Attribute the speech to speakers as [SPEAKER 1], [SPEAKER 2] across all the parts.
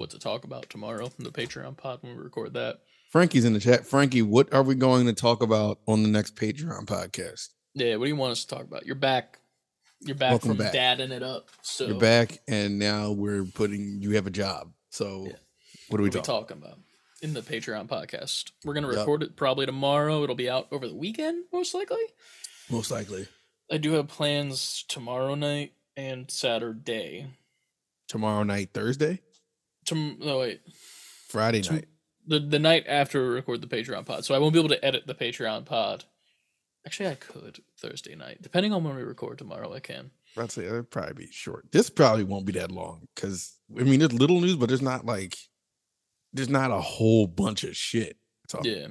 [SPEAKER 1] what to talk about tomorrow in the Patreon pod when we record that.
[SPEAKER 2] Frankie's in the chat. Frankie, what are we going to talk about on the next Patreon podcast?
[SPEAKER 1] Yeah, what do you want us to talk about? You're back. You're back
[SPEAKER 2] Welcome
[SPEAKER 1] from
[SPEAKER 2] back.
[SPEAKER 1] dadding it up. So
[SPEAKER 2] You're back, and now we're putting you have a job. So,
[SPEAKER 1] Yeah.
[SPEAKER 2] what are we
[SPEAKER 1] what are we
[SPEAKER 2] talking?
[SPEAKER 1] talking about in the Patreon podcast? We're gonna record it probably tomorrow. It'll be out over the weekend, most likely.
[SPEAKER 2] Most likely
[SPEAKER 1] I do have plans tomorrow night and Saturday.
[SPEAKER 2] tomorrow night, Thursday,
[SPEAKER 1] Tom- no wait,
[SPEAKER 2] Friday
[SPEAKER 1] Tom-
[SPEAKER 2] night.
[SPEAKER 1] the the night after we record the Patreon pod, so I won't be able to edit the Patreon pod. Actually, I could Thursday night, depending on when we record tomorrow. I can.
[SPEAKER 2] I'd say it'll probably be short. This probably won't be that long because I mean, there's little news, but there's not like there's not a whole bunch of shit. So
[SPEAKER 1] Yeah.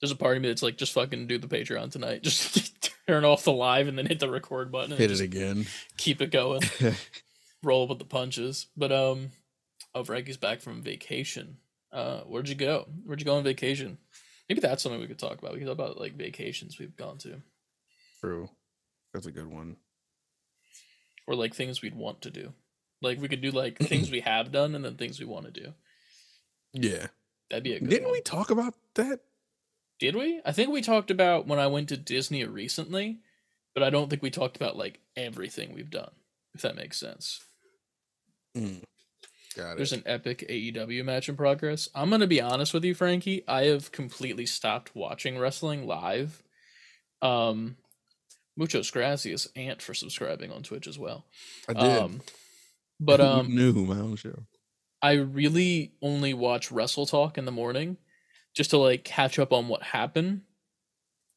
[SPEAKER 1] There's a part of me that's like, just fucking do the Patreon tonight. Just turn off the live and then hit the record button and
[SPEAKER 2] hit it again.
[SPEAKER 1] keep it going. Roll with the punches. But um, oh, Frankie's back from vacation. Uh, where'd you go? Where'd you go on vacation? Maybe that's something we could talk about. We could talk about like vacations we've gone to,
[SPEAKER 2] True, that's a good one.
[SPEAKER 1] or like things we'd want to do. Like we could do like things we have done and then things we want to do.
[SPEAKER 2] Yeah,
[SPEAKER 1] That'd be a good
[SPEAKER 2] didn't
[SPEAKER 1] one.
[SPEAKER 2] we talk about that?
[SPEAKER 1] Did we? I think we talked about when I went to Disney recently, but I don't think we talked about like everything we've done. If that makes sense.
[SPEAKER 2] Mm, got it.
[SPEAKER 1] There's an epic AEW match in progress. I'm gonna be honest with you, Frankie. I have completely stopped watching wrestling live. Um, muchos gracias, Ant, for subscribing on Twitch as well.
[SPEAKER 2] I did.
[SPEAKER 1] Um, but um,
[SPEAKER 2] new my own show.
[SPEAKER 1] I really only watch Wrestle Talk in the morning just to like catch up on what happened.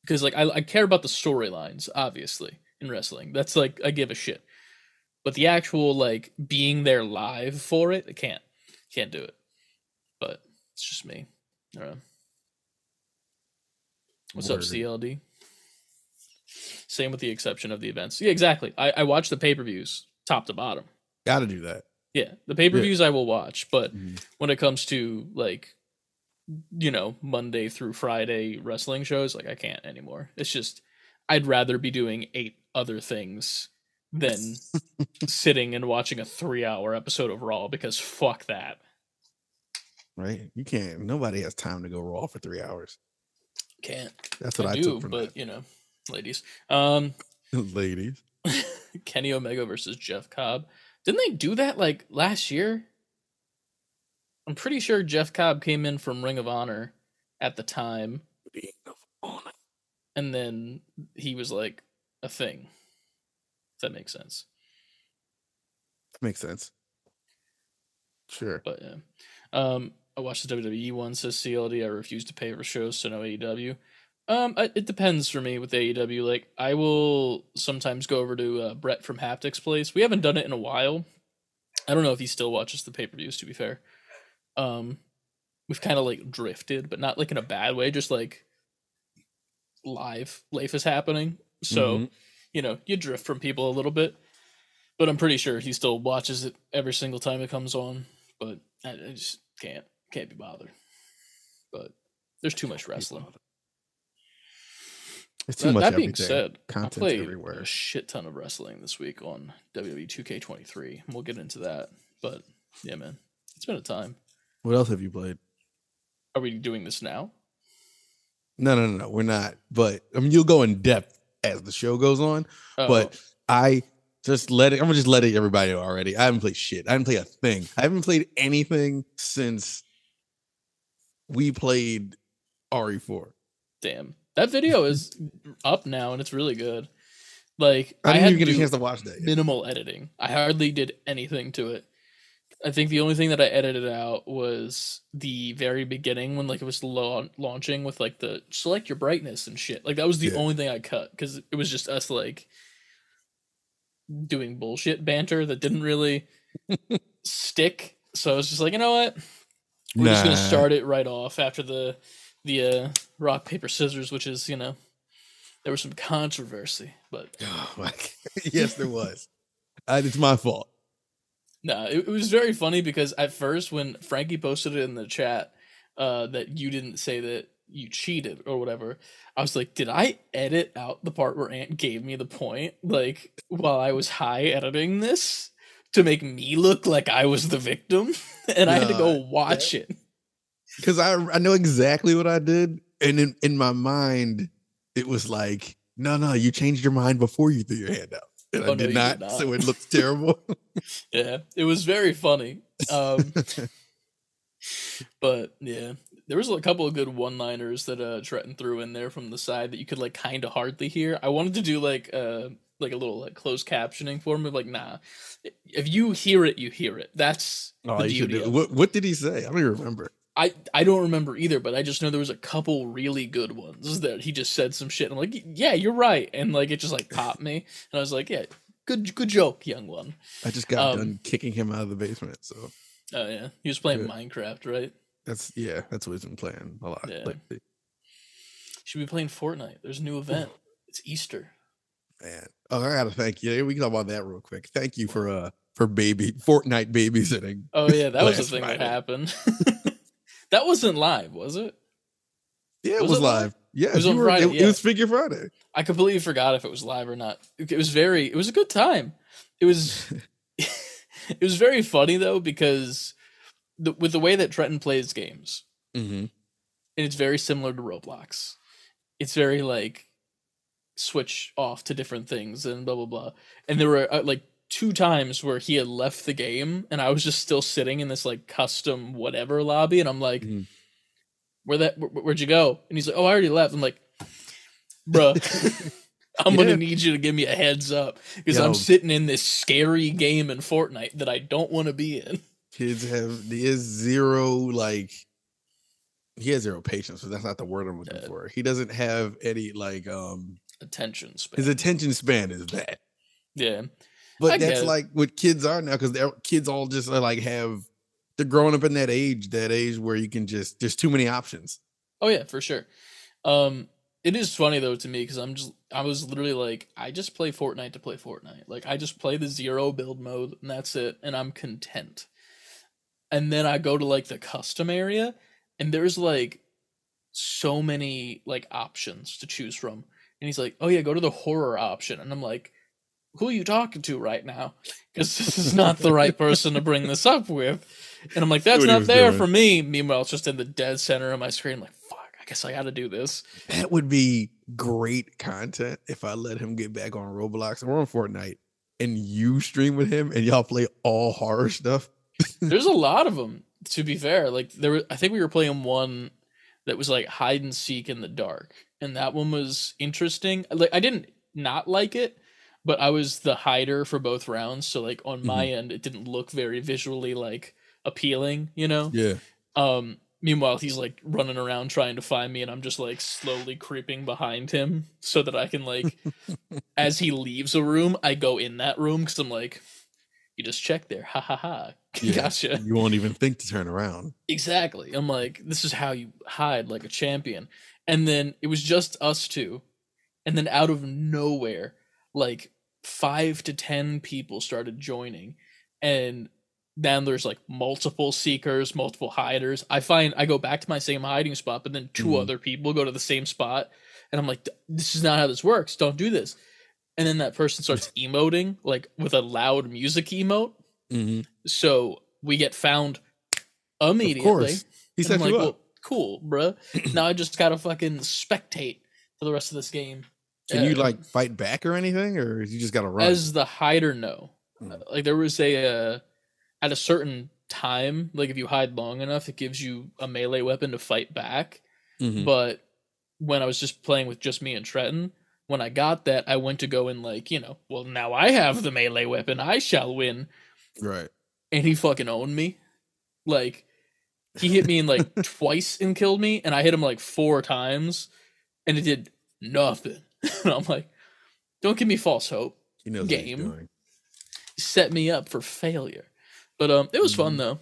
[SPEAKER 1] Because like I, I care about the storylines, obviously, in wrestling. That's like I give a shit. But the actual like being there live for it, I can't. Can't do it. But it's just me. I don't know. What's up, CLD? Same with the exception of the events. Yeah, exactly. I, I watch the pay per views top to bottom.
[SPEAKER 2] Got to do that.
[SPEAKER 1] Yeah, the pay per views I will watch, but
[SPEAKER 2] Mhm.
[SPEAKER 1] when it comes to like, you know, Monday through Friday wrestling shows, like I can't anymore. It's just I'd rather be doing eight other things than sitting and watching a three hour episode of Raw because fuck that.
[SPEAKER 2] Right? You can't. Nobody has time to go raw for three hours.
[SPEAKER 1] Can't.
[SPEAKER 2] That's what I,
[SPEAKER 1] I, do,
[SPEAKER 2] took from
[SPEAKER 1] but you know, ladies. Um.
[SPEAKER 2] Ladies.
[SPEAKER 1] Kenny Omega versus Jeff Cobb. Didn't they do that like last year? I'm pretty sure Jeff Cobb came in from Ring of Honor at the time,
[SPEAKER 2] Being of honor.
[SPEAKER 1] and then he was like a thing. If that makes sense.
[SPEAKER 2] Makes sense. Sure.
[SPEAKER 1] But yeah. Um, I watched the WWE one, says CLD. I refuse to pay for shows, so no AEW. Um, I- it depends for me with AEW. Like, I will sometimes go over to uh, Brett from Haptics Place. We haven't done it in a while. I don't know if he still watches the pay per views. To be fair, um, we've kind of like drifted, but not like in a bad way. Just like live life is happening, so
[SPEAKER 2] Mhm.
[SPEAKER 1] You know you drift from people a little bit. But I'm pretty sure he still watches it every single time it comes on. But I, I just can't can't be bothered. But there's too much wrestling.
[SPEAKER 2] It's too
[SPEAKER 1] That,
[SPEAKER 2] much.
[SPEAKER 1] that being
[SPEAKER 2] everything.
[SPEAKER 1] said, I
[SPEAKER 2] Content's
[SPEAKER 1] played
[SPEAKER 2] everywhere.
[SPEAKER 1] a shit ton of wrestling this week on WWE 2K23. and We'll get into that. But yeah, man, it's been a time.
[SPEAKER 2] What else have you played?
[SPEAKER 1] Are we doing this now?
[SPEAKER 2] No, no, no, no. We're not. But I mean, you'll go in depth as the show goes on.
[SPEAKER 1] Oh,
[SPEAKER 2] But I just let it. I'm gonna just let it everybody know already. I haven't played shit. I haven't played a thing. I haven't played anything since we played RE4.
[SPEAKER 1] damn, that video is up now and it's really good. Like
[SPEAKER 2] I
[SPEAKER 1] I,
[SPEAKER 2] didn't
[SPEAKER 1] had
[SPEAKER 2] even get a chance to watch that. Yet.
[SPEAKER 1] minimal editing. I hardly did anything to it. I think the only thing that I edited out was the very beginning when like it was la- launching with like the select your brightness and shit. Like that was the
[SPEAKER 2] Yeah.
[SPEAKER 1] only thing I cut because it was just us like doing bullshit banter that didn't really stick. So I was just like, you know what? We're just gonna start it right off after the the uh, rock paper scissors, which is you know there was some controversy, but
[SPEAKER 2] Oh my God. yes, there was. Uh, it's my fault.
[SPEAKER 1] No, it, it was very funny because at first when Frankie posted it in the chat uh, that you didn't say that you cheated or whatever, I was like, did I edit out the part where Ant gave me the point like while I was high editing this? to make me look like I was the victim, and I had to go
[SPEAKER 2] No,
[SPEAKER 1] watch it.
[SPEAKER 2] because I I know exactly what I did, and in in my mind, it was like, no, no, you changed your mind before you threw your hand out, and
[SPEAKER 1] Oh,
[SPEAKER 2] I
[SPEAKER 1] no,
[SPEAKER 2] did,
[SPEAKER 1] you
[SPEAKER 2] not, so it looks terrible.
[SPEAKER 1] Yeah, it was very funny. Um, but yeah, there was a couple of good one-liners that uh Trenton threw in there from the side that you could like kind of hardly hear. I wanted to do like uh like a little like closed captioning for him, like nah, if you hear it, you hear it. That's
[SPEAKER 2] oh,
[SPEAKER 1] the
[SPEAKER 2] you
[SPEAKER 1] beauty
[SPEAKER 2] What what did he say? I don't even remember.
[SPEAKER 1] I I don't remember either, but I just know there was a couple really good ones that he just said some shit. I'm like, yeah, you're right, and like it just like popped me, and I was like, yeah, good good joke, young one.
[SPEAKER 2] I just got
[SPEAKER 1] Um,
[SPEAKER 2] done kicking him out of the basement, so
[SPEAKER 1] Oh yeah, he was playing. Minecraft, right?
[SPEAKER 2] that's yeah, that's what he's been playing a lot
[SPEAKER 1] Yeah.
[SPEAKER 2] lately.
[SPEAKER 1] Should be playing Fortnite. There's a new event. It's Easter.
[SPEAKER 2] Man, oh, I gotta thank you. We can talk about that real quick. Thank you for uh for baby Fortnite babysitting.
[SPEAKER 1] Oh yeah, that was the thing that happened. that wasn't live, was it?
[SPEAKER 2] Yeah, it
[SPEAKER 1] Was
[SPEAKER 2] was,
[SPEAKER 1] it live?
[SPEAKER 2] live. Yeah,
[SPEAKER 1] It was on
[SPEAKER 2] were-
[SPEAKER 1] Friday,
[SPEAKER 2] It,
[SPEAKER 1] yeah.
[SPEAKER 2] it was Figure Friday.
[SPEAKER 1] I completely forgot if it was live or not. It was very. It was a good time. It was. it was very funny though because the, with the way that Trenton plays games,
[SPEAKER 2] Mm-hmm.
[SPEAKER 1] and it's very similar to Roblox. It's very like switch off to different things and blah blah blah. And there were uh, like two times where he had left the game, and I was just still sitting in this like custom whatever lobby, and I'm like,
[SPEAKER 2] Mhm.
[SPEAKER 1] "Where that? Where, where'd you go?" And he's like, "Oh, I already left." I'm like, "Bruh." I'm
[SPEAKER 2] Yeah.
[SPEAKER 1] gonna need you to give me a heads up because I'm sitting in this scary game in Fortnite that I don't want to be in.
[SPEAKER 2] Kids have he has zero like he has zero patience, but that's not the word I'm looking
[SPEAKER 1] Yeah.
[SPEAKER 2] for. He doesn't have any like um
[SPEAKER 1] Attention span.
[SPEAKER 2] his attention span is that.
[SPEAKER 1] yeah.
[SPEAKER 2] But
[SPEAKER 1] I
[SPEAKER 2] that's like what kids are now because kids all just like have they're growing up in that age, that age where you can just there's too many options.
[SPEAKER 1] Oh yeah, for sure. Um, it is funny though to me because I'm just I was literally like I just play Fortnite to play Fortnite. Like I just play the zero build mode and that's it, and I'm content. And then I go to like the custom area, and there's like so many like options to choose from. And he's like, "Oh yeah, go to the horror option," and I'm like. Who are you talking to right now? Because this is not the right person to bring this up with. And I'm like, that's not there
[SPEAKER 2] doing.
[SPEAKER 1] for me. Meanwhile, it's just in the dead center of my screen. I'm like, fuck, I guess I got to do this.
[SPEAKER 2] That would be great content if I let him get back on Roblox or on Fortnite and you stream with him and y'all play all horror stuff.
[SPEAKER 1] There's a lot of them. To be fair, like there, were, I think we were playing one that was like hide and seek in the dark, and that one was interesting. Like I didn't not like it, but I was the hider for both rounds. So like on my end, it didn't look very visually like appealing. You know.
[SPEAKER 2] Yeah.
[SPEAKER 1] Um. Meanwhile, he's like running around trying to find me, and I'm just like slowly creeping behind him so that I can like, as he leaves a room, I go in that room because I'm like, you just check there, ha ha ha,
[SPEAKER 2] Yeah.
[SPEAKER 1] gotcha.
[SPEAKER 2] You won't even think to turn around.
[SPEAKER 1] Exactly. I'm like, this is how you hide like a champion. And then it was just us two, and then out of nowhere, like five to ten people started joining, and then there's like multiple seekers, multiple hiders. I find I go back to my same hiding spot, but then 2
[SPEAKER 2] Mhm.
[SPEAKER 1] other people go to the same spot, and I'm like, this is not how this works. Don't do this. And then that person starts emoting like with a loud music emote.
[SPEAKER 2] Mm-hmm.
[SPEAKER 1] So we get found immediately.
[SPEAKER 2] Of course. He
[SPEAKER 1] And
[SPEAKER 2] set
[SPEAKER 1] I'm like, well, cool, bruh. now I just gotta fucking spectate for the rest of this game.
[SPEAKER 2] Can you
[SPEAKER 1] Uh,
[SPEAKER 2] like fight back or anything, or you just gotta run?
[SPEAKER 1] as the hider? No,
[SPEAKER 2] Hmm.
[SPEAKER 1] like there was a uh, at a certain time, like if you hide long enough, it gives you a melee weapon to fight back.
[SPEAKER 2] Mhm.
[SPEAKER 1] But when I was just playing with just me and Trenton, when I got that, I went to go and like you know, well now I have the melee weapon, I shall win.
[SPEAKER 2] Right.
[SPEAKER 1] and he fucking owned me. Like he hit me in like twice and killed me, and I hit him like four times, and it did nothing. And I'm like, don't give me false hope.
[SPEAKER 2] He knows
[SPEAKER 1] Game. Set me up for failure. But um, it was fun
[SPEAKER 2] Mhm.
[SPEAKER 1] though.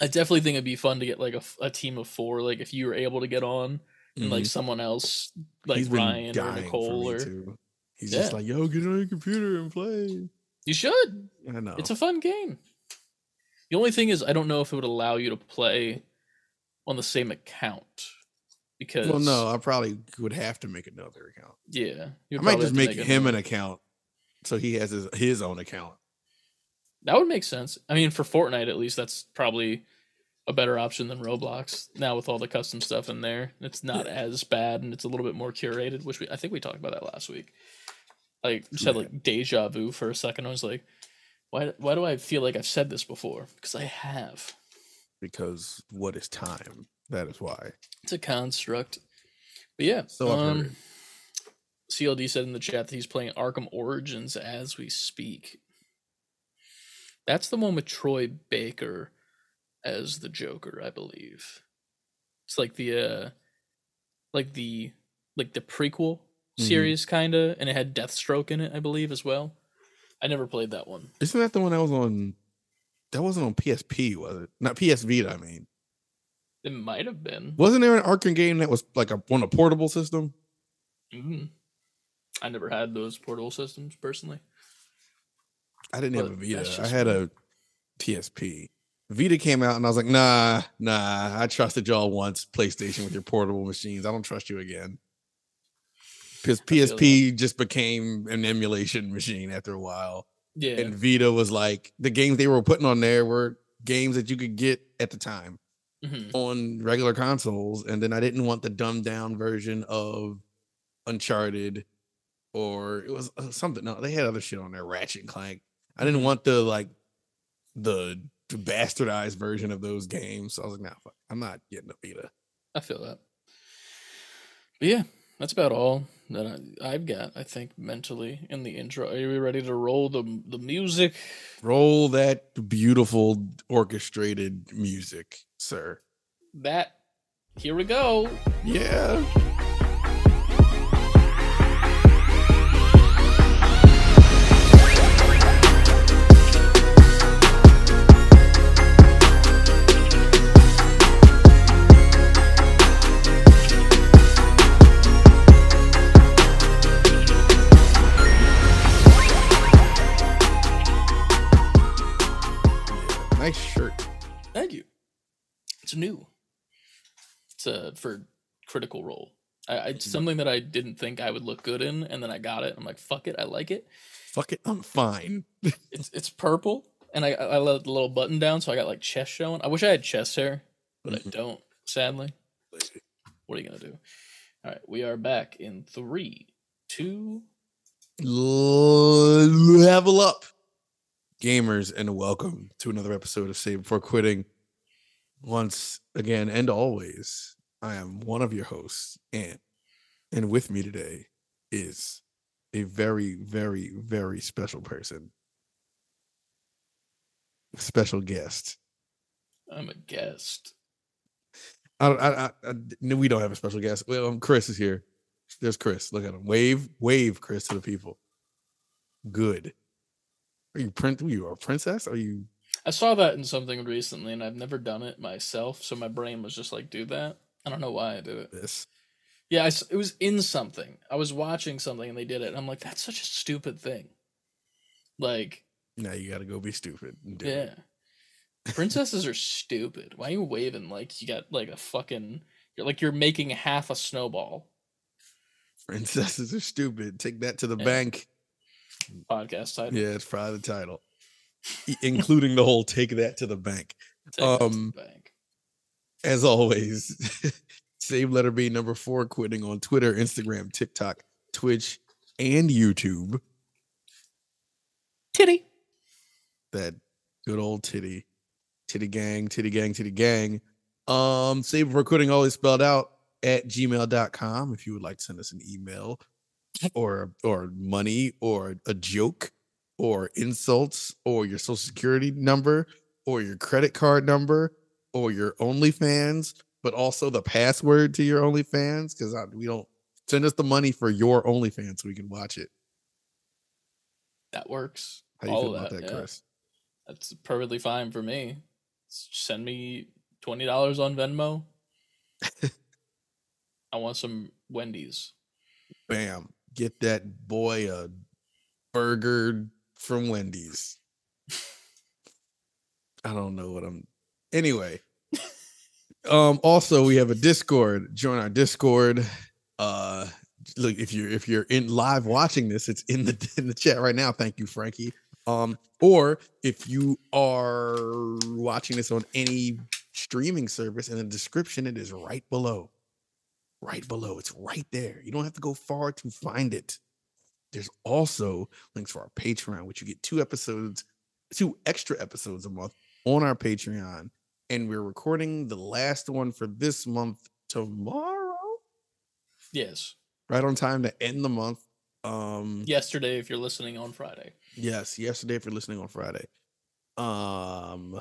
[SPEAKER 1] I definitely think it'd be fun to get like a, a team of four. Like if you were able to get on, and like
[SPEAKER 2] Mhm.
[SPEAKER 1] someone else, like
[SPEAKER 2] He's
[SPEAKER 1] Ryan or Nicole, or
[SPEAKER 2] too. He's
[SPEAKER 1] Yeah.
[SPEAKER 2] just like, yo, get on your computer and play.
[SPEAKER 1] you should.
[SPEAKER 2] I know.
[SPEAKER 1] It's a fun game. The only thing is, I don't know if it would allow you to play on the same account because
[SPEAKER 2] well, no, I probably would have to make another account.
[SPEAKER 1] yeah,
[SPEAKER 2] I might just make him an account so he has his his own account.
[SPEAKER 1] That would make sense. I mean, for Fortnite at least, that's probably a better option than Roblox. Now with all the custom stuff in there, it's not as bad and it's a little bit more curated. Which we I think we talked about that last week. Like just had like deja vu for a second. I was like, why why do I feel like I've said this before? Because I have.
[SPEAKER 2] Because what is time? That is why.
[SPEAKER 1] It's a construct. But yeah,
[SPEAKER 2] So I've
[SPEAKER 1] um. CLD said in the chat that he's playing Arkham Origins as we speak. That's the one with Troy Baker as the Joker, I believe. It's like the uh like the like the prequel
[SPEAKER 2] Mhm.
[SPEAKER 1] series kinda, and it had Deathstroke in it, I believe, as well. I never played that one.
[SPEAKER 2] Isn't that the one that was on? That wasn't on PSP, was it? Not PS Vita. I mean,
[SPEAKER 1] It might have been.
[SPEAKER 2] wasn't there an Arkham game that was like a on a portable system?
[SPEAKER 1] Mhm. I never had those portable systems personally.
[SPEAKER 2] I didn't have a Vita. I had a PSP. Vita came out, and I was like, nah, nah. I trusted y'all once. PlayStation with your portable machines. I don't trust you again. Because PSP just became an emulation machine after a while,
[SPEAKER 1] Yeah.
[SPEAKER 2] and Vita was like the games they were putting on there were games that you could get at the time
[SPEAKER 1] Mhm.
[SPEAKER 2] on regular consoles, and then I didn't want the dumbed down version of Uncharted, or it was uh, something. No, they had other shit on there, Ratchet and Clank. I didn't
[SPEAKER 1] Mhm.
[SPEAKER 2] want the like the, bastardized version of those games. So I was like, nah, fuck, I'm not getting a Vita.
[SPEAKER 1] I feel that. But yeah, that's about all that I, I've got. I think mentally in the intro. Are you ready to roll the the music?
[SPEAKER 2] Roll that beautiful orchestrated music, sir.
[SPEAKER 1] That here we go.
[SPEAKER 2] Yeah.
[SPEAKER 1] It's new. It's uh, for critical role. I, I, it's something that I didn't think I would look good in, and then I got it. I'm like, fuck it, I like it.
[SPEAKER 2] Fuck it, I'm fine.
[SPEAKER 1] It's it's purple, and I I let the little button down, so I got like chest showing. I wish I had chest hair, but I
[SPEAKER 2] Mhm.
[SPEAKER 1] don't. Sadly. What are you gonna do? All right, we are back in three, two.
[SPEAKER 2] Level up, gamers, and welcome to another episode of Save Before Quitting. Once again and always, I am one of your hosts, Ant, and with me today is a very, very, very special person, special guest.
[SPEAKER 1] I'm a guest.
[SPEAKER 2] I, I, I, I we don't have a special guest. Well, um, Chris is here. There's Chris. Look at him. Wave, wave, Chris to the people. Good. Are you print? Are a princess? Are you?
[SPEAKER 1] I saw that in something recently, and I've never done it myself, so my brain was just like, do that. I don't know why I did it.
[SPEAKER 2] This.
[SPEAKER 1] Yeah, I it was in something. I was watching something, and they did it, and I'm like, that's such a stupid thing. Like,
[SPEAKER 2] Now you got to go be stupid. And do
[SPEAKER 1] yeah.
[SPEAKER 2] it.
[SPEAKER 1] Princesses are stupid. Why are you waving like you got like a fucking you're like you're making half a snowball
[SPEAKER 2] Princesses are stupid. Take that to the
[SPEAKER 1] Yeah.
[SPEAKER 2] bank.
[SPEAKER 1] podcast title.
[SPEAKER 2] Yeah, it's probably the title, including the whole "take that to the bank."
[SPEAKER 1] To the
[SPEAKER 2] um,
[SPEAKER 1] bank.
[SPEAKER 2] As always, save letter B number four quitting on Twitter, Instagram, TikTok, Twitch, and YouTube.
[SPEAKER 1] Titty.
[SPEAKER 2] that good old titty titty gang titty gang titty gang um save for quitting always spelled out at gmail.com if you would like to send us an email or or money or a joke or insults or your social security number or your credit card number or your OnlyFans, but also the password to your OnlyFans because we don't send us the money for your OnlyFans so we can watch it.
[SPEAKER 1] That works.
[SPEAKER 2] How you
[SPEAKER 1] All
[SPEAKER 2] feel about
[SPEAKER 1] that,
[SPEAKER 2] that,
[SPEAKER 1] yeah.
[SPEAKER 2] Chris?
[SPEAKER 1] That's perfectly fine for me. Send me twenty dollars on Venmo. I want some Wendy's.
[SPEAKER 2] bam, get that boy a burger from Wendy's. I don't know what I'm. Anyway, um, also we have a Discord. Join our Discord. Uh, look if you're if you're in live watching this, it's in the in the chat right now. Thank you, Frankie. Um, or if you are watching this on any streaming service, in the description, it is right below. Right below. It's right there. You don't have to go far to find it. There's also links for our Patreon, which you get two episodes, two extra episodes a month on our Patreon. And we're recording the last one for this month tomorrow.
[SPEAKER 1] Yes.
[SPEAKER 2] Right on time to end the month. Um
[SPEAKER 1] Yesterday, if you're listening on Friday.
[SPEAKER 2] Yes, yesterday if you're listening on Friday. Um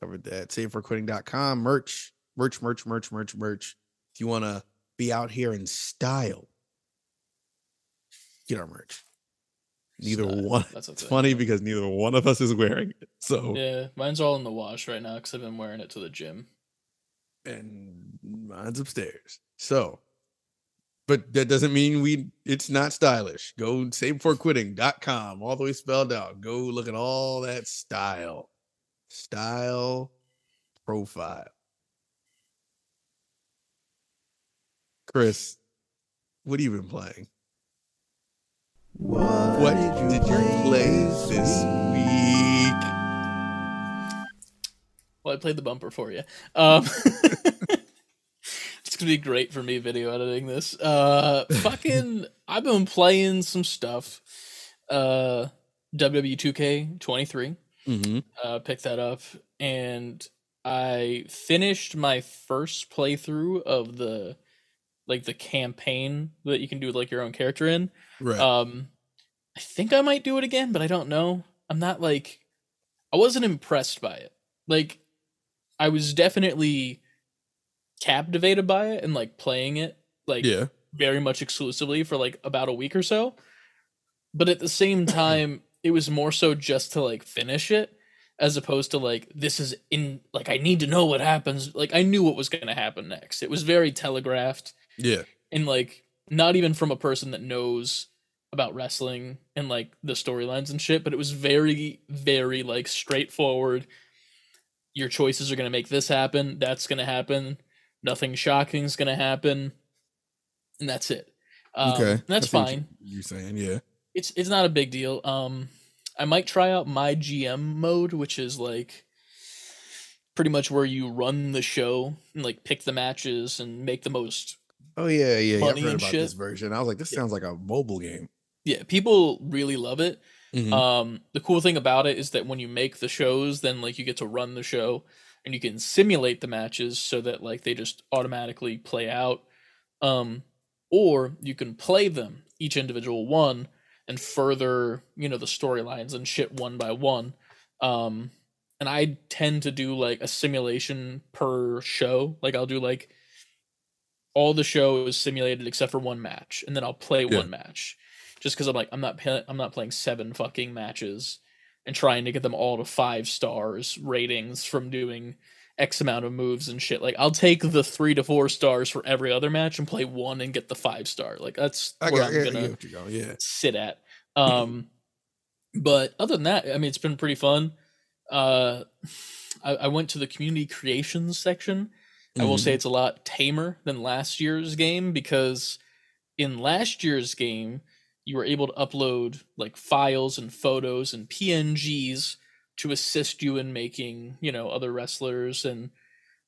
[SPEAKER 2] covered that. SaveForQuitting.com, merch, merch, merch, merch, merch, merch. If you want to be out here in style, get our merch. Neither one.
[SPEAKER 1] that's
[SPEAKER 2] It's funny because neither one of us is wearing it. So
[SPEAKER 1] Yeah, mine's all in the wash right now because I've been wearing it to the gym.
[SPEAKER 2] and mine's upstairs. So, but that doesn't mean we it's not stylish. Go savebeforequitting.com, all the way spelled out. Go look at all that style, style profile. Chris, what have you been playing? What, did you play this week?
[SPEAKER 1] Well, I played the bumper for you. Um, it's gonna be great for me video editing this. Uh, fucking, I've been playing some stuff. Uh, WWE 2K23.
[SPEAKER 2] Mm-hmm.
[SPEAKER 1] Uh, picked that up, and I finished my first playthrough of the like the campaign that you can do like your own character in.
[SPEAKER 2] Right.
[SPEAKER 1] Um, I think I might do it again, but I don't know. I'm not like I wasn't impressed by it. Like I was definitely captivated by it and like playing it like
[SPEAKER 2] yeah.
[SPEAKER 1] very much exclusively for like about a week or so. But at the same time, it was more so just to like finish it as opposed to like this is in like I need to know what happens. Like I knew what was going to happen next. It was very telegraphed
[SPEAKER 2] Yeah.
[SPEAKER 1] and like not even from a person that knows about wrestling and like the storylines and shit, but it was very very like straightforward. Your choices are going to make this happen, that's going to happen. Nothing shocking is going to happen. And that's it. Um,
[SPEAKER 2] okay.
[SPEAKER 1] that's
[SPEAKER 2] I see what
[SPEAKER 1] fine
[SPEAKER 2] you- You're saying, yeah.
[SPEAKER 1] it's it's not a big deal. Um, I might try out my GM mode, which is like pretty much where you run the show and like pick the matches and make the most.
[SPEAKER 2] Oh yeah, yeah. yeah. I've heard about
[SPEAKER 1] shit.
[SPEAKER 2] this version. I was like, this
[SPEAKER 1] Yeah.
[SPEAKER 2] sounds like a mobile game.
[SPEAKER 1] Yeah, people really love it.
[SPEAKER 2] Mhm.
[SPEAKER 1] Um, the cool thing about it is that when you make the shows, then like you get to run the show and you can simulate the matches so that like they just automatically play out. Um, or you can play them each individual one and further, you know, the storylines and shit one by one. Um, and I tend to do like a simulation per show. Like I'll do like all the show is simulated except for one match, and then I'll play
[SPEAKER 2] Yeah.
[SPEAKER 1] one match just because I'm like I'm not I'm not playing seven fucking matches and trying to get them all to five stars ratings from doing X amount of moves and shit. Like I'll take the three to four stars for every other match and play one and get the five star. Like that's
[SPEAKER 2] I
[SPEAKER 1] where
[SPEAKER 2] got,
[SPEAKER 1] I'm gonna
[SPEAKER 2] going. Yeah.
[SPEAKER 1] sit at. Um, but other than that, I mean, it's been pretty fun. Uh, I, I went to the community creations section. I will
[SPEAKER 2] Mhm.
[SPEAKER 1] say it's a lot tamer than last year's game because in last year's game, you were able to upload like files and photos and PNGs to assist you in making, you know, other wrestlers. And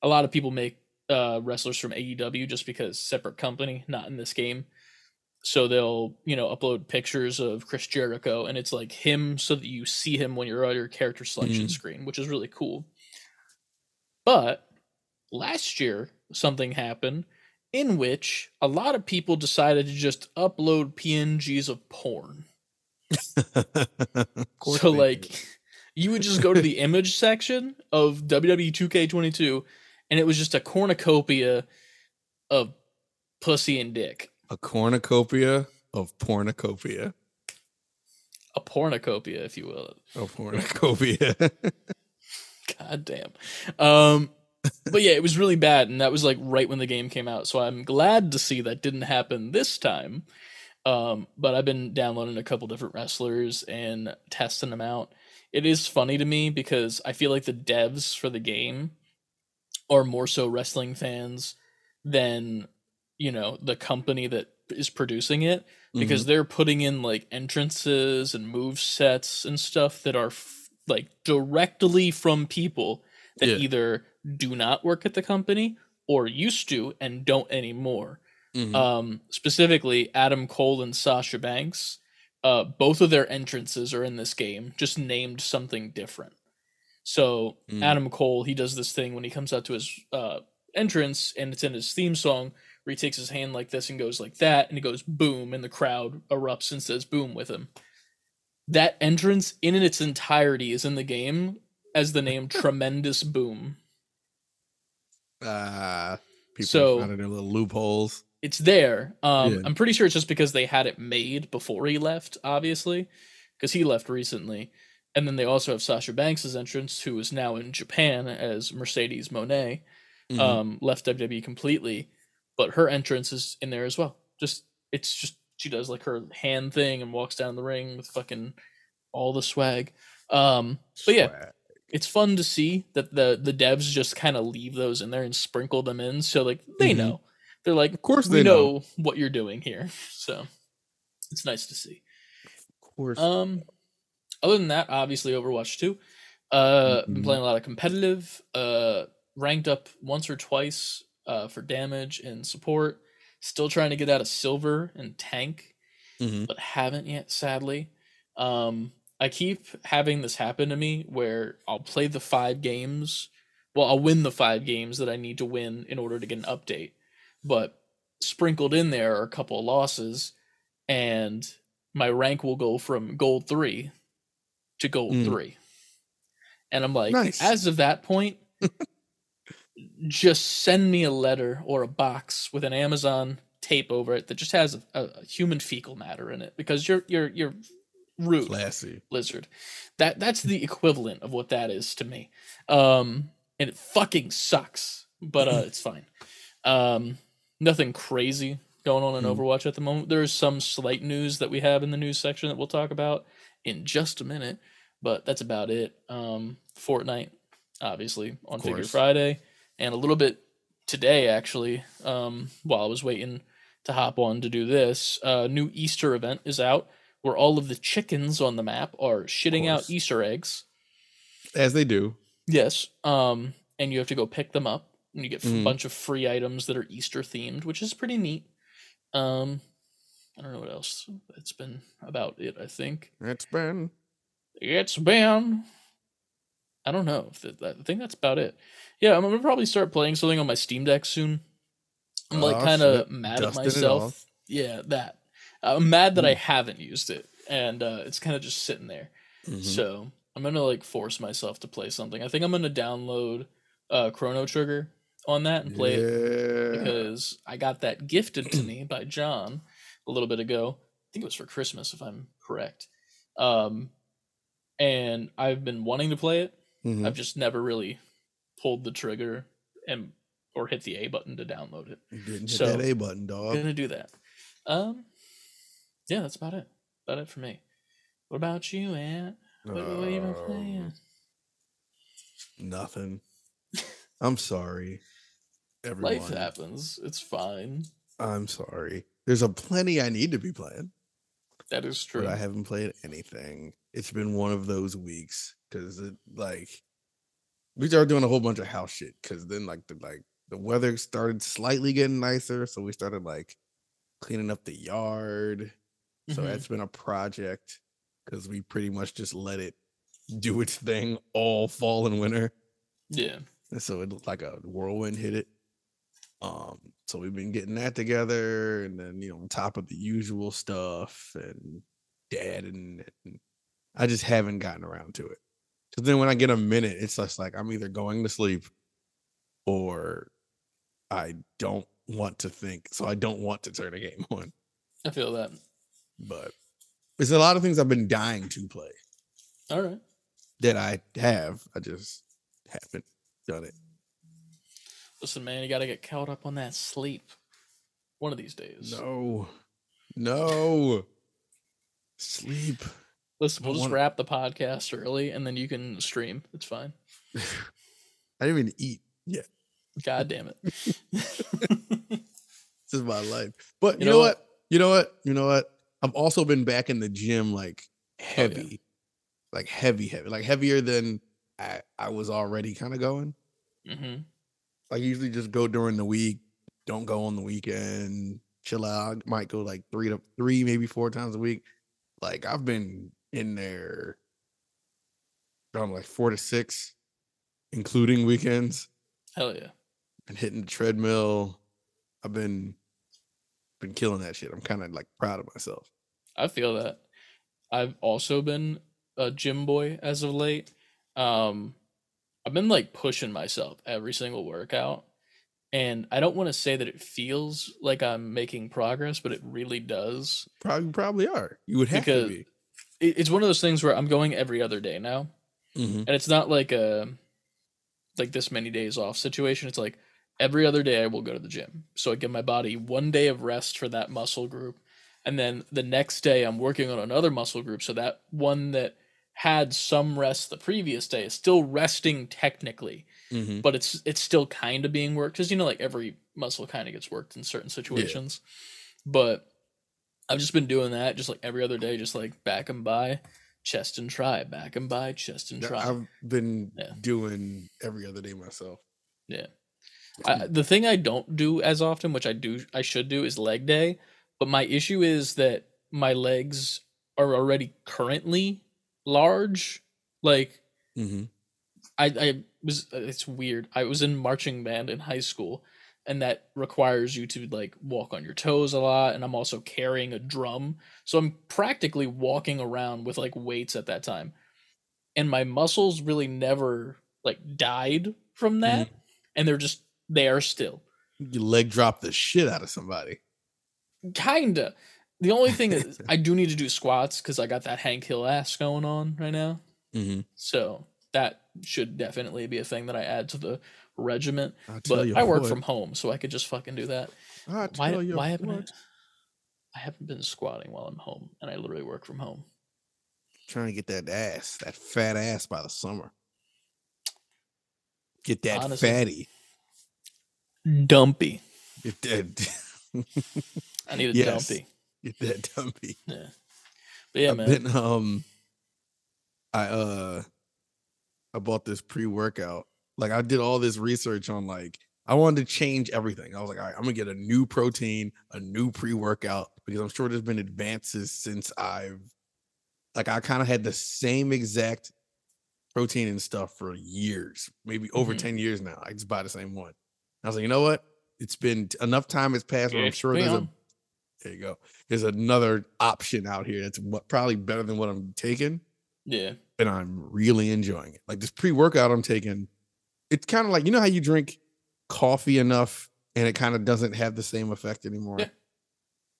[SPEAKER 1] a lot of people make uh, wrestlers from AEW just because separate company, not in this game. So they'll, you know, upload pictures of Chris Jericho and it's like him so that you see him when you're on your character selection
[SPEAKER 2] Mhm.
[SPEAKER 1] screen, which is really cool. But last year, something happened in which a lot of people decided to just upload PNGs of porn.
[SPEAKER 2] Of
[SPEAKER 1] So like you would just go to the image section of WWE 2K22 and it was just a cornucopia of pussy and dick.
[SPEAKER 2] a cornucopia of pornocopia.
[SPEAKER 1] A pornocopia, if you will.
[SPEAKER 2] Of pornocopia.
[SPEAKER 1] God damn. Um but yeah, it was really bad and that was like right when the game came out. So I'm glad to see that didn't happen this time. Um but I've been downloading a couple different wrestlers and testing them out. It is funny to me because I feel like the devs for the game are more so wrestling fans than you know the company that is producing it
[SPEAKER 2] Mm-hmm.
[SPEAKER 1] because they're putting in like entrances and move sets and stuff that are f- like directly from people that
[SPEAKER 2] Yeah.
[SPEAKER 1] either do not work at the company or used to and don't anymore.
[SPEAKER 2] Mhm.
[SPEAKER 1] Um, specifically, Adam Cole and Sasha Banks. Uh, both of their entrances are in this game, just named something different. So
[SPEAKER 2] Mm.
[SPEAKER 1] Adam Cole, he does this thing when he comes out to his uh, entrance, and it's in his theme song where he takes his hand like this and goes like that, and he goes boom, and the crowd erupts and says boom with him. That entrance in its entirety is in the game as the name Tremendous Boom.
[SPEAKER 2] Ah, people
[SPEAKER 1] So-
[SPEAKER 2] finding their little loopholes.
[SPEAKER 1] it's there. Um,
[SPEAKER 2] Yeah.
[SPEAKER 1] I'm pretty sure it's just because they had it made before he left, obviously, because he left recently. And then they also have Sasha Banks' entrance, who is now in Japan as Mercedes Moné,
[SPEAKER 2] Mhm.
[SPEAKER 1] um, left WWE completely, but her entrance is in there as well. Just it's just she does like her hand thing and walks down the ring with fucking all the swag. Um, but yeah,
[SPEAKER 2] Swag.
[SPEAKER 1] It's fun to see that the the devs just kind of leave those in there and sprinkle them in so like they
[SPEAKER 2] Mhm.
[SPEAKER 1] know they're like
[SPEAKER 2] Of course they
[SPEAKER 1] know.
[SPEAKER 2] know.
[SPEAKER 1] what you're doing here so it's nice to see
[SPEAKER 2] Of course.
[SPEAKER 1] um other than that obviously overwatch 2 uh been
[SPEAKER 2] Mhm.
[SPEAKER 1] playing a lot of competitive uh ranked up once or twice uh for damage and support still trying to get out of silver and tank
[SPEAKER 2] Mhm.
[SPEAKER 1] but haven't yet, sadly. Um, I keep having this happen to me where I'll play the five games. Well, I'll win the five games that I need to win in order to get an update. But sprinkled in there are a couple of losses, and my rank will go from gold three to gold
[SPEAKER 2] Mm.
[SPEAKER 1] three. And I'm like,
[SPEAKER 2] Nice.
[SPEAKER 1] as of that point, just send me a letter or a box with an Amazon tape over it that just has a, a human fecal matter in it because you're you're you're rude
[SPEAKER 2] Classy.
[SPEAKER 1] lizard. That that's the equivalent of what that is to me. Um, and it fucking sucks, but uh, it's fine. Um, nothing crazy going on in
[SPEAKER 2] Hmm.
[SPEAKER 1] Overwatch at the moment. There is some slight news that we have in the news section that we'll talk about in just a minute, but that's about it. Um, Fortnite, obviously on Figure. Friday, and a little bit today actually. Um, while I was waiting to hop on to do this, uh, new Easter event is out where all of the chickens on the map are shitting out. Easter eggs.
[SPEAKER 2] As they do.
[SPEAKER 1] Yes. Um, and you have to go pick them up, and you get a
[SPEAKER 2] Mhm.
[SPEAKER 1] bunch of free items that are Easter themed, which is pretty neat. Um, I don't know what else. That's been about it. I think
[SPEAKER 2] It's been.
[SPEAKER 1] it's been. I don't know. I think that's about it. Yeah, I'm gonna probably start playing something on my Steam Deck soon. I'm like
[SPEAKER 2] Oh,
[SPEAKER 1] kind of mad at myself. Yeah, that. I'm mad that I
[SPEAKER 2] Mm.
[SPEAKER 1] haven't used it, and uh, it's kind of just sitting there.
[SPEAKER 2] Mhm.
[SPEAKER 1] So I'm gonna like force myself to play something. I think I'm gonna download uh, Chrono Trigger on that and play it because I got that gifted to me by John a little bit ago. I think it was for Christmas, if I'm correct. Um, and I've been wanting to play it.
[SPEAKER 2] Mhm.
[SPEAKER 1] I've just never really pulled the trigger and or hit the A button to download it.
[SPEAKER 2] You didn't hit
[SPEAKER 1] so-
[SPEAKER 2] that A button,
[SPEAKER 1] I'm
[SPEAKER 2] dog.
[SPEAKER 1] gonna do that. Um, yeah, that's about it. About it for me. What about you, Ant? What, what you been playing?
[SPEAKER 2] Um, Nothing. I'm sorry. Everyone.
[SPEAKER 1] Life happens. It's fine.
[SPEAKER 2] I'm sorry. There's a plenty I need to be playing,
[SPEAKER 1] That is true.
[SPEAKER 2] but I haven't played anything. It's been one of those weeks because it like we started doing a whole bunch of house shit because then like the like the weather started slightly getting nicer, so we started like cleaning up the yard. So
[SPEAKER 1] Mhm.
[SPEAKER 2] that's been a project because we pretty much just let it do its thing all fall and winter.
[SPEAKER 1] yeah.
[SPEAKER 2] And so it looked like a whirlwind hit it. Um, so we've been getting that together, and then you know, on top of the usual stuff and dad and, and I just haven't gotten around to it. So then when I get a minute, it's just like I'm either going to sleep or I don't want to think. So I don't want to turn a game on.
[SPEAKER 1] I feel that.
[SPEAKER 2] But it's a lot of things I've been dying to play
[SPEAKER 1] All right.
[SPEAKER 2] that I have. I just haven't done it.
[SPEAKER 1] Listen, man, you got to get caught up on that sleep one of these days.
[SPEAKER 2] No. No. Sleep.
[SPEAKER 1] Listen, we'll just
[SPEAKER 2] wanna-
[SPEAKER 1] wrap the podcast early and then you can stream. It's fine.
[SPEAKER 2] I didn't even eat yet.
[SPEAKER 1] God damn it.
[SPEAKER 2] this is my life. But you,
[SPEAKER 1] You
[SPEAKER 2] know,
[SPEAKER 1] know
[SPEAKER 2] what? You know what? You know what? I've also been back in the gym like
[SPEAKER 1] yeah.
[SPEAKER 2] heavy, like heavy, heavy, like heavier than I, I was already kind of going.
[SPEAKER 1] hmm
[SPEAKER 2] I usually just go during the week, don't go on the weekend, chill out. Might go like three to three, maybe four times a week. Like I've been in there from like four to six, including weekends,
[SPEAKER 1] Hell yeah.
[SPEAKER 2] and hitting the treadmill. I've been been killing that shit. I'm kind of like proud of myself.
[SPEAKER 1] I feel that. I've also been a gym boy as of late. Um, I've been like pushing myself every single workout. And I don't want to say that it feels like I'm making progress, but it really does.
[SPEAKER 2] Probably probably are. You would have
[SPEAKER 1] Because-
[SPEAKER 2] to be.
[SPEAKER 1] It's one of those things where I'm going every other day now.
[SPEAKER 2] Mhm.
[SPEAKER 1] And it's not like a like this many days off situation. It's like every other day I will go to the gym. So I give my body one day of rest for that muscle group. And then the next day I'm working on another muscle group. So that one that had some rest the previous day is still resting technically,
[SPEAKER 2] Mhm.
[SPEAKER 1] but it's it's still kind of being worked because you know like every muscle kind of gets worked in certain situations. But I've just been doing that just like every other day, just like back and bi, chest and tri, back and bi, chest and tri.
[SPEAKER 2] I've been
[SPEAKER 1] Yeah.
[SPEAKER 2] doing every other day myself.
[SPEAKER 1] Yeah. I, the thing I don't do as often, which I do, I should do, is leg day. But my issue is that my legs are already currently large. Like
[SPEAKER 2] hmm
[SPEAKER 1] I, I was, it's weird. I was in marching band in high school, and that requires you to like walk on your toes a lot. And I'm also carrying a drum, so I'm practically walking around with like weights at that time. And my muscles really never like died from that, and they're just there still.
[SPEAKER 2] You leg drop the shit out of somebody.
[SPEAKER 1] Kinda. The only thing is, I do need to do squats because I got that Hank Hill ass going on right now.
[SPEAKER 2] Mm-hmm.
[SPEAKER 1] So that should definitely be a thing that I add to the regiment. But I work
[SPEAKER 2] what.
[SPEAKER 1] from home, so I could just fucking do that. Why? Why haven't I? I haven't been squatting while I'm home, and I literally work from home.
[SPEAKER 2] Trying to get that ass, that fat ass by the summer. Get that
[SPEAKER 1] Honestly.
[SPEAKER 2] fatty.
[SPEAKER 1] Dumpy.
[SPEAKER 2] Get that.
[SPEAKER 1] I need a
[SPEAKER 2] Yes.
[SPEAKER 1] dumpy.
[SPEAKER 2] get that dumpy.
[SPEAKER 1] Yeah. But yeah,
[SPEAKER 2] I've
[SPEAKER 1] man.
[SPEAKER 2] been, um, I uh, I bought this pre workout. Like I did all this research on like I wanted to change everything. I was like, all right, I'm gonna get a new protein, a new pre workout because I'm sure there's been advances since I've like I kind of had the same exact protein and stuff for years, maybe over
[SPEAKER 1] Mhm.
[SPEAKER 2] 10 years now. I just buy the same one. I was like, you know what? It's been enough time has passed where I'm sure there's a there you go. There's another option out here that's probably better than what I'm taking,
[SPEAKER 1] Yeah.
[SPEAKER 2] and I'm really enjoying it. Like this pre-workout I'm taking, it's kind of like you know how you drink coffee enough and it kind of doesn't have the same effect anymore.
[SPEAKER 1] Yeah.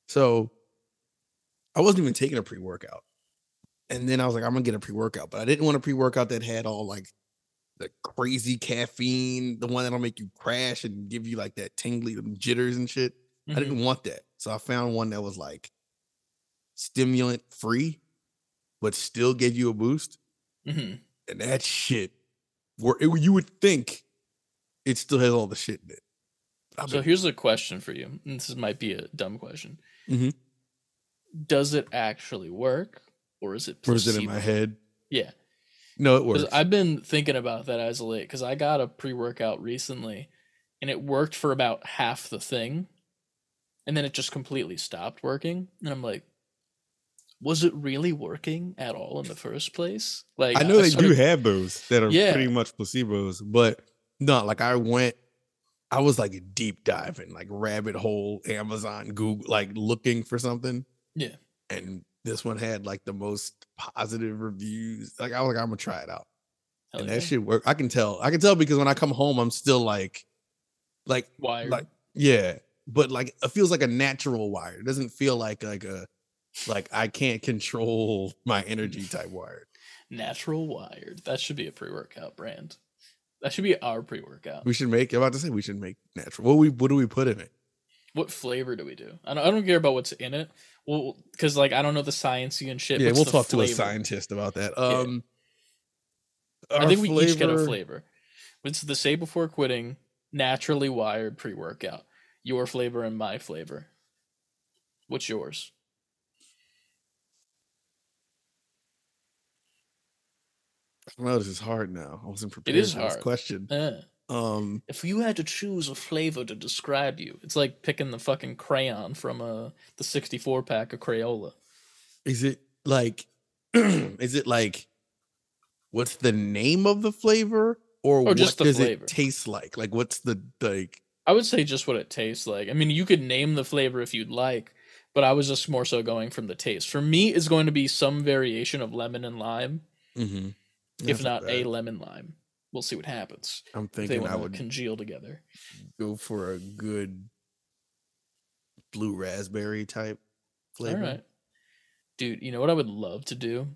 [SPEAKER 2] So I wasn't even taking a pre-workout. And then I was like, I'm gonna get a pre-workout, but I didn't want a pre-workout that had all like the crazy caffeine, the one that'll make you crash and give you like that tingly jitters and shit. I
[SPEAKER 1] Mhm.
[SPEAKER 2] didn't want that. So I found one that was like stimulant free, but still gave you a boost.
[SPEAKER 1] Mhm.
[SPEAKER 2] And that shit, where it, you would think it still has all the shit in it. I've
[SPEAKER 1] So here's a question for you. and This might be a dumb question.
[SPEAKER 2] Mhm.
[SPEAKER 1] Does it actually work, or is it?
[SPEAKER 2] or is it in my head?
[SPEAKER 1] Yeah.
[SPEAKER 2] No, it works.
[SPEAKER 1] I've been thinking about that as of late. Because I got a pre workout recently, and it worked for about half the thing, and then it just completely stopped working. And I'm like, was it really working at all in the first place? Like
[SPEAKER 2] I know they
[SPEAKER 1] started-
[SPEAKER 2] do have those that are
[SPEAKER 1] Yeah.
[SPEAKER 2] pretty much placebos, but no, like I went, I was like deep diving, like rabbit hole, Amazon, Google, like looking for something.
[SPEAKER 1] Yeah.
[SPEAKER 2] And this one had like the most positive reviews. Like I was like, I'm gonna try it out.
[SPEAKER 1] Hell
[SPEAKER 2] and
[SPEAKER 1] yeah.
[SPEAKER 2] that shit work. I can tell. I can tell because when I come home, I'm still like, like,
[SPEAKER 1] wired.
[SPEAKER 2] like, yeah. But like, it feels like a natural wire. It doesn't feel like like a, like I can't control my energy type wire.
[SPEAKER 1] Natural wired. That should be a pre workout brand. That should be our pre workout.
[SPEAKER 2] We should make. I'm about to say we should make natural. What we what do we put in it?
[SPEAKER 1] What flavor do we do? I don't, I don't care about what's in it. Well, because like I don't know the sciencey and shit.
[SPEAKER 2] yeah, we'll talk to a scientist about that.
[SPEAKER 1] Yeah.
[SPEAKER 2] Um,
[SPEAKER 1] I
[SPEAKER 2] our
[SPEAKER 1] think we each get a flavor. It's the say before quitting naturally wired pre workout. your flavor and my flavor. What's yours?
[SPEAKER 2] I know this is hard now. I wasn't prepared
[SPEAKER 1] is
[SPEAKER 2] for this
[SPEAKER 1] hard.
[SPEAKER 2] question.
[SPEAKER 1] Eh.
[SPEAKER 2] Um,
[SPEAKER 1] If you had to choose a flavor to describe you, it's like picking the fucking crayon from uh, the 64 pack of Crayola.
[SPEAKER 2] is it like, is it like, what's the name of the flavor, or
[SPEAKER 1] Or
[SPEAKER 2] what
[SPEAKER 1] just the
[SPEAKER 2] does
[SPEAKER 1] flavor.
[SPEAKER 2] it taste like? Like, what's the like?
[SPEAKER 1] I would say just what it tastes like. I mean, you could name the flavor if you'd like, but I was just more so going from the taste. For me, it's going to be some variation of lemon and lime,
[SPEAKER 2] Mm-hmm.
[SPEAKER 1] if not a lemon lime. We'll see what happens.
[SPEAKER 2] I'm thinking I would
[SPEAKER 1] congeal together.
[SPEAKER 2] go for a good blue raspberry type flavor.
[SPEAKER 1] All right. Dude, you know what I would love to do?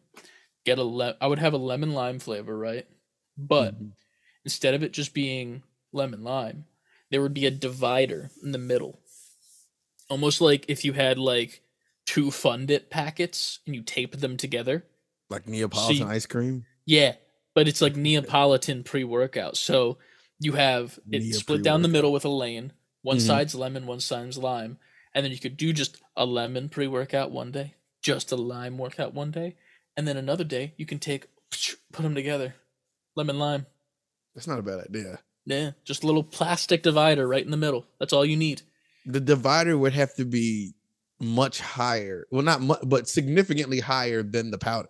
[SPEAKER 1] Get a le- I would have a lemon lime flavor, right? But
[SPEAKER 2] Mhm.
[SPEAKER 1] instead of it just being lemon lime, there would be a divider in the middle. Almost like if you had like two Fun Dip packets and you tape them together.
[SPEAKER 2] like Neapolitan
[SPEAKER 1] See-
[SPEAKER 2] ice cream.
[SPEAKER 1] Yeah, but it's like Neapolitan pre-workout. So you have it
[SPEAKER 2] Nea
[SPEAKER 1] split down the middle with a lane. One
[SPEAKER 2] Mhm.
[SPEAKER 1] side's lemon, one side's lime, and then you could do just a lemon pre-workout one day, just a lime workout one day, and then another day you can take put them together, lemon lime.
[SPEAKER 2] That's not a bad idea.
[SPEAKER 1] Yeah, just a little plastic divider right in the middle. That's all you need.
[SPEAKER 2] The divider would have to be much higher. Well, not much, but significantly higher than the powder.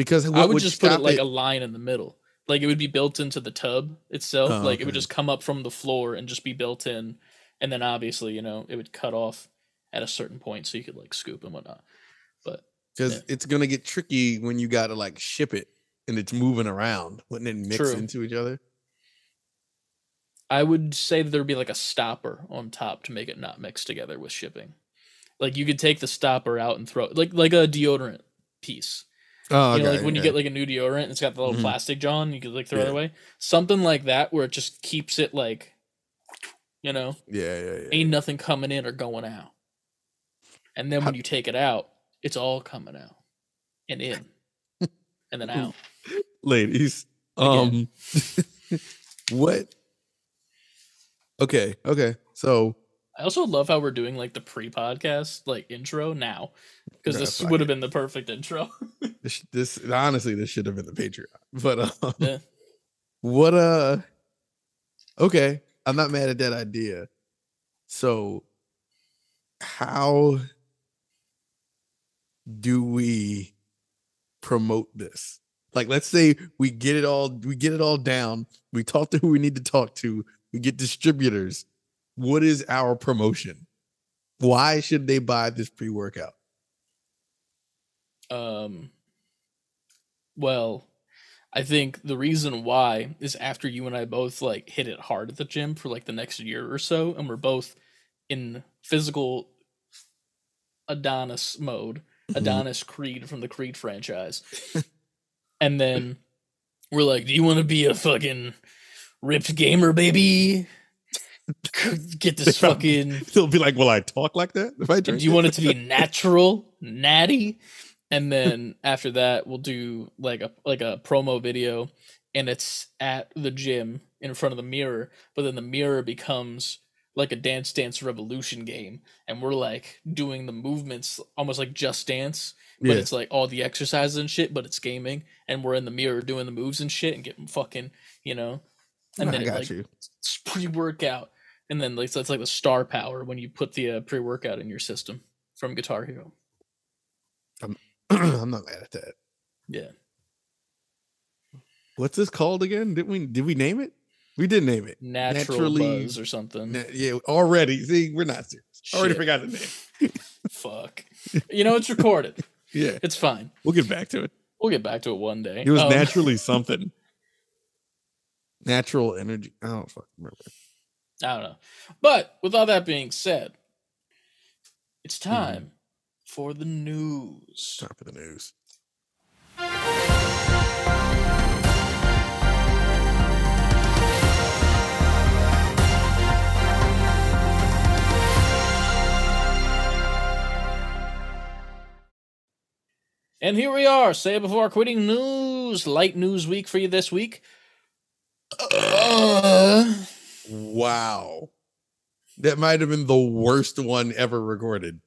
[SPEAKER 2] Because
[SPEAKER 1] I would just put it like a line in the middle. Like it would be built into the tub itself.
[SPEAKER 2] Oh,
[SPEAKER 1] like it would just come up from the floor and just be built in. And then obviously, you know, it would cut off at a certain point so you could like scoop and whatnot. But
[SPEAKER 2] because
[SPEAKER 1] yeah.
[SPEAKER 2] it's gonna get tricky when you gotta like ship it and it's moving around, wouldn't it mix
[SPEAKER 1] True.
[SPEAKER 2] into each other?
[SPEAKER 1] I would say that there'd be like a stopper on top to make it not mix together with shipping. Like you could take the stopper out and throw like like a deodorant piece.
[SPEAKER 2] Oh,
[SPEAKER 1] you know, like when you get like a new deodorant, it's got the little
[SPEAKER 2] Mhm.
[SPEAKER 1] plastic John, you could like throw it away. Something like that where it just keeps it like you know,
[SPEAKER 2] yeah, yeah, yeah.
[SPEAKER 1] ain't nothing coming in or going out. And then
[SPEAKER 2] How-
[SPEAKER 1] when you take it out, it's all coming out and in and then out.
[SPEAKER 2] ladies. Um, what? Okay, okay. So
[SPEAKER 1] I also love how we're doing like the pre-podcast like intro now because this would have been the perfect intro.
[SPEAKER 2] this, this honestly, this should have been the Patreon. But um,
[SPEAKER 1] Yeah.
[SPEAKER 2] what? Uh, okay. I'm not mad at that idea. So, how do we promote this? Like, let's say we get it all, we get it all down. We talk to who we need to talk to. We get distributors. What is our promotion? Why should they buy this pre-workout?
[SPEAKER 1] Um, well, I think the reason why is after you and I both like hit it hard at the gym for like the next year or so, and we're both in physical Adonis mode, Adonis Creed from the Creed franchise, and then we're like, "Do you want to be a fucking ripped gamer, baby? Get this fucking."
[SPEAKER 2] They'll be like, "Will I talk like that if I drink?"
[SPEAKER 1] do you want it to be natural, natty? And then after that, we'll do like a like a promo video, and it's at the gym in front of the mirror. But then the mirror becomes like a Dance Dance Revolution game, and we're like doing the movements almost like Just Dance, but
[SPEAKER 2] Yeah.
[SPEAKER 1] it's like all the exercises and shit, but it's gaming, and we're in the mirror doing the moves and shit and getting fucking, you know. And
[SPEAKER 2] I
[SPEAKER 1] then it,
[SPEAKER 2] got
[SPEAKER 1] like,
[SPEAKER 2] you.
[SPEAKER 1] it's pre-workout and then like that's like the star power when you put the uh, pre-workout in your system from guitar hero
[SPEAKER 2] I'm not mad at that.
[SPEAKER 1] yeah
[SPEAKER 2] What's this called again? Did we did we name it? We did name it.
[SPEAKER 1] natural
[SPEAKER 2] Naturally-
[SPEAKER 1] buzz or something
[SPEAKER 2] Na- Yeah, already. See, we're not serious. Already forgot the name.
[SPEAKER 1] fuck you know it's recorded
[SPEAKER 2] Yeah,
[SPEAKER 1] it's fine
[SPEAKER 2] we'll get back to it.
[SPEAKER 1] we'll get back to it one day
[SPEAKER 2] It was
[SPEAKER 1] Um,
[SPEAKER 2] naturally something. Natural energy. I don't fucking remember.
[SPEAKER 1] I don't know but with all that being said it's
[SPEAKER 2] Mm-hmm.
[SPEAKER 1] time for the news
[SPEAKER 2] Time for the news.
[SPEAKER 1] and here we are say it before quitting news light news week for you this week uh,
[SPEAKER 2] Wow. That might have been the worst one ever recorded.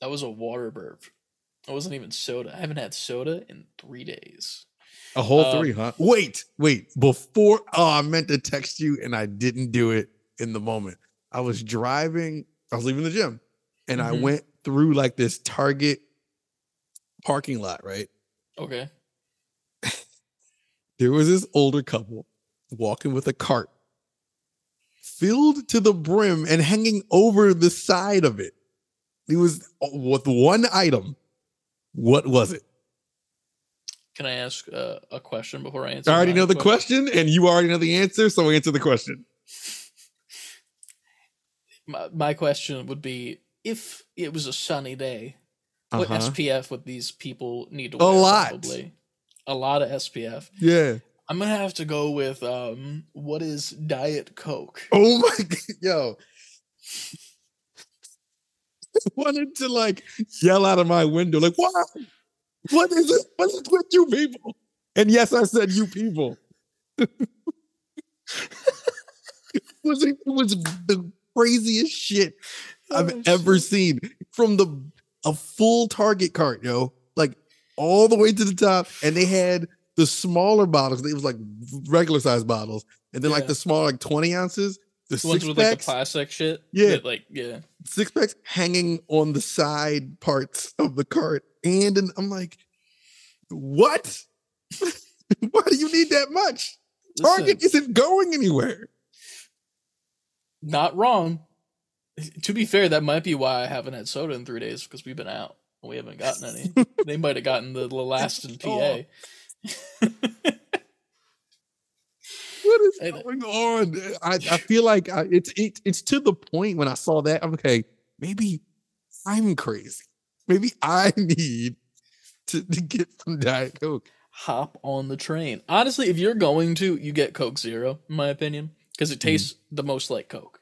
[SPEAKER 1] That was a water burp. It wasn't even soda. I haven't had soda in three days.
[SPEAKER 2] A whole
[SPEAKER 1] Um,
[SPEAKER 2] three, huh? Wait, wait. Before, oh, I meant to text you and I didn't do it in the moment. I was driving, I was leaving the gym and I
[SPEAKER 1] Mhm.
[SPEAKER 2] went through like this Target parking lot, right?
[SPEAKER 1] Okay.
[SPEAKER 2] There was this older couple walking with a cart filled to the brim and hanging over the side of it. It was uh, with one item. What was it?
[SPEAKER 1] Can I ask uh, a question before I answer?
[SPEAKER 2] I already know the question and you already know the answer, so answer the question.
[SPEAKER 1] My, my question would be: If it was a sunny day, what
[SPEAKER 2] Uh-huh.
[SPEAKER 1] SPF would these people need to wear?
[SPEAKER 2] A lot.
[SPEAKER 1] Probably a lot of SPF.
[SPEAKER 2] Yeah.
[SPEAKER 1] I'm gonna have to go with um, what is Diet Coke?
[SPEAKER 2] Oh my god, yo. wanted to like yell out of my window, like, what? What is it? What is with you people? And yes, I said you people. was it was the craziest shit I've
[SPEAKER 1] Oh,
[SPEAKER 2] ever
[SPEAKER 1] shit.
[SPEAKER 2] seen from the a full Target cart, yo, like all the way to the top, and they had the smaller bottles. It was like regular size bottles, and then like the small like twenty ounces, the
[SPEAKER 1] The ones with like the
[SPEAKER 2] packs,
[SPEAKER 1] plastic shit.
[SPEAKER 2] Yeah.
[SPEAKER 1] that, like yeah.
[SPEAKER 2] six packs hanging on the side parts of the cart, and, and I'm like, what? Why do you need that much? Target
[SPEAKER 1] Listen,
[SPEAKER 2] isn't going anywhere.
[SPEAKER 1] not wrong. To be fair, that might be why I haven't had soda in three days because we've been out. and We haven't gotten any. they might have gotten the, the last in PA.
[SPEAKER 2] Oh. What is going on? I, I feel like I, it's it, it's to the point when I saw that I'm okay. Maybe I'm crazy. Maybe I need to, to get some Diet Coke.
[SPEAKER 1] Hop on the train. Honestly, if you're going to, you get Coke Zero, in my opinion, because it mm-hmm. tastes the most like Coke.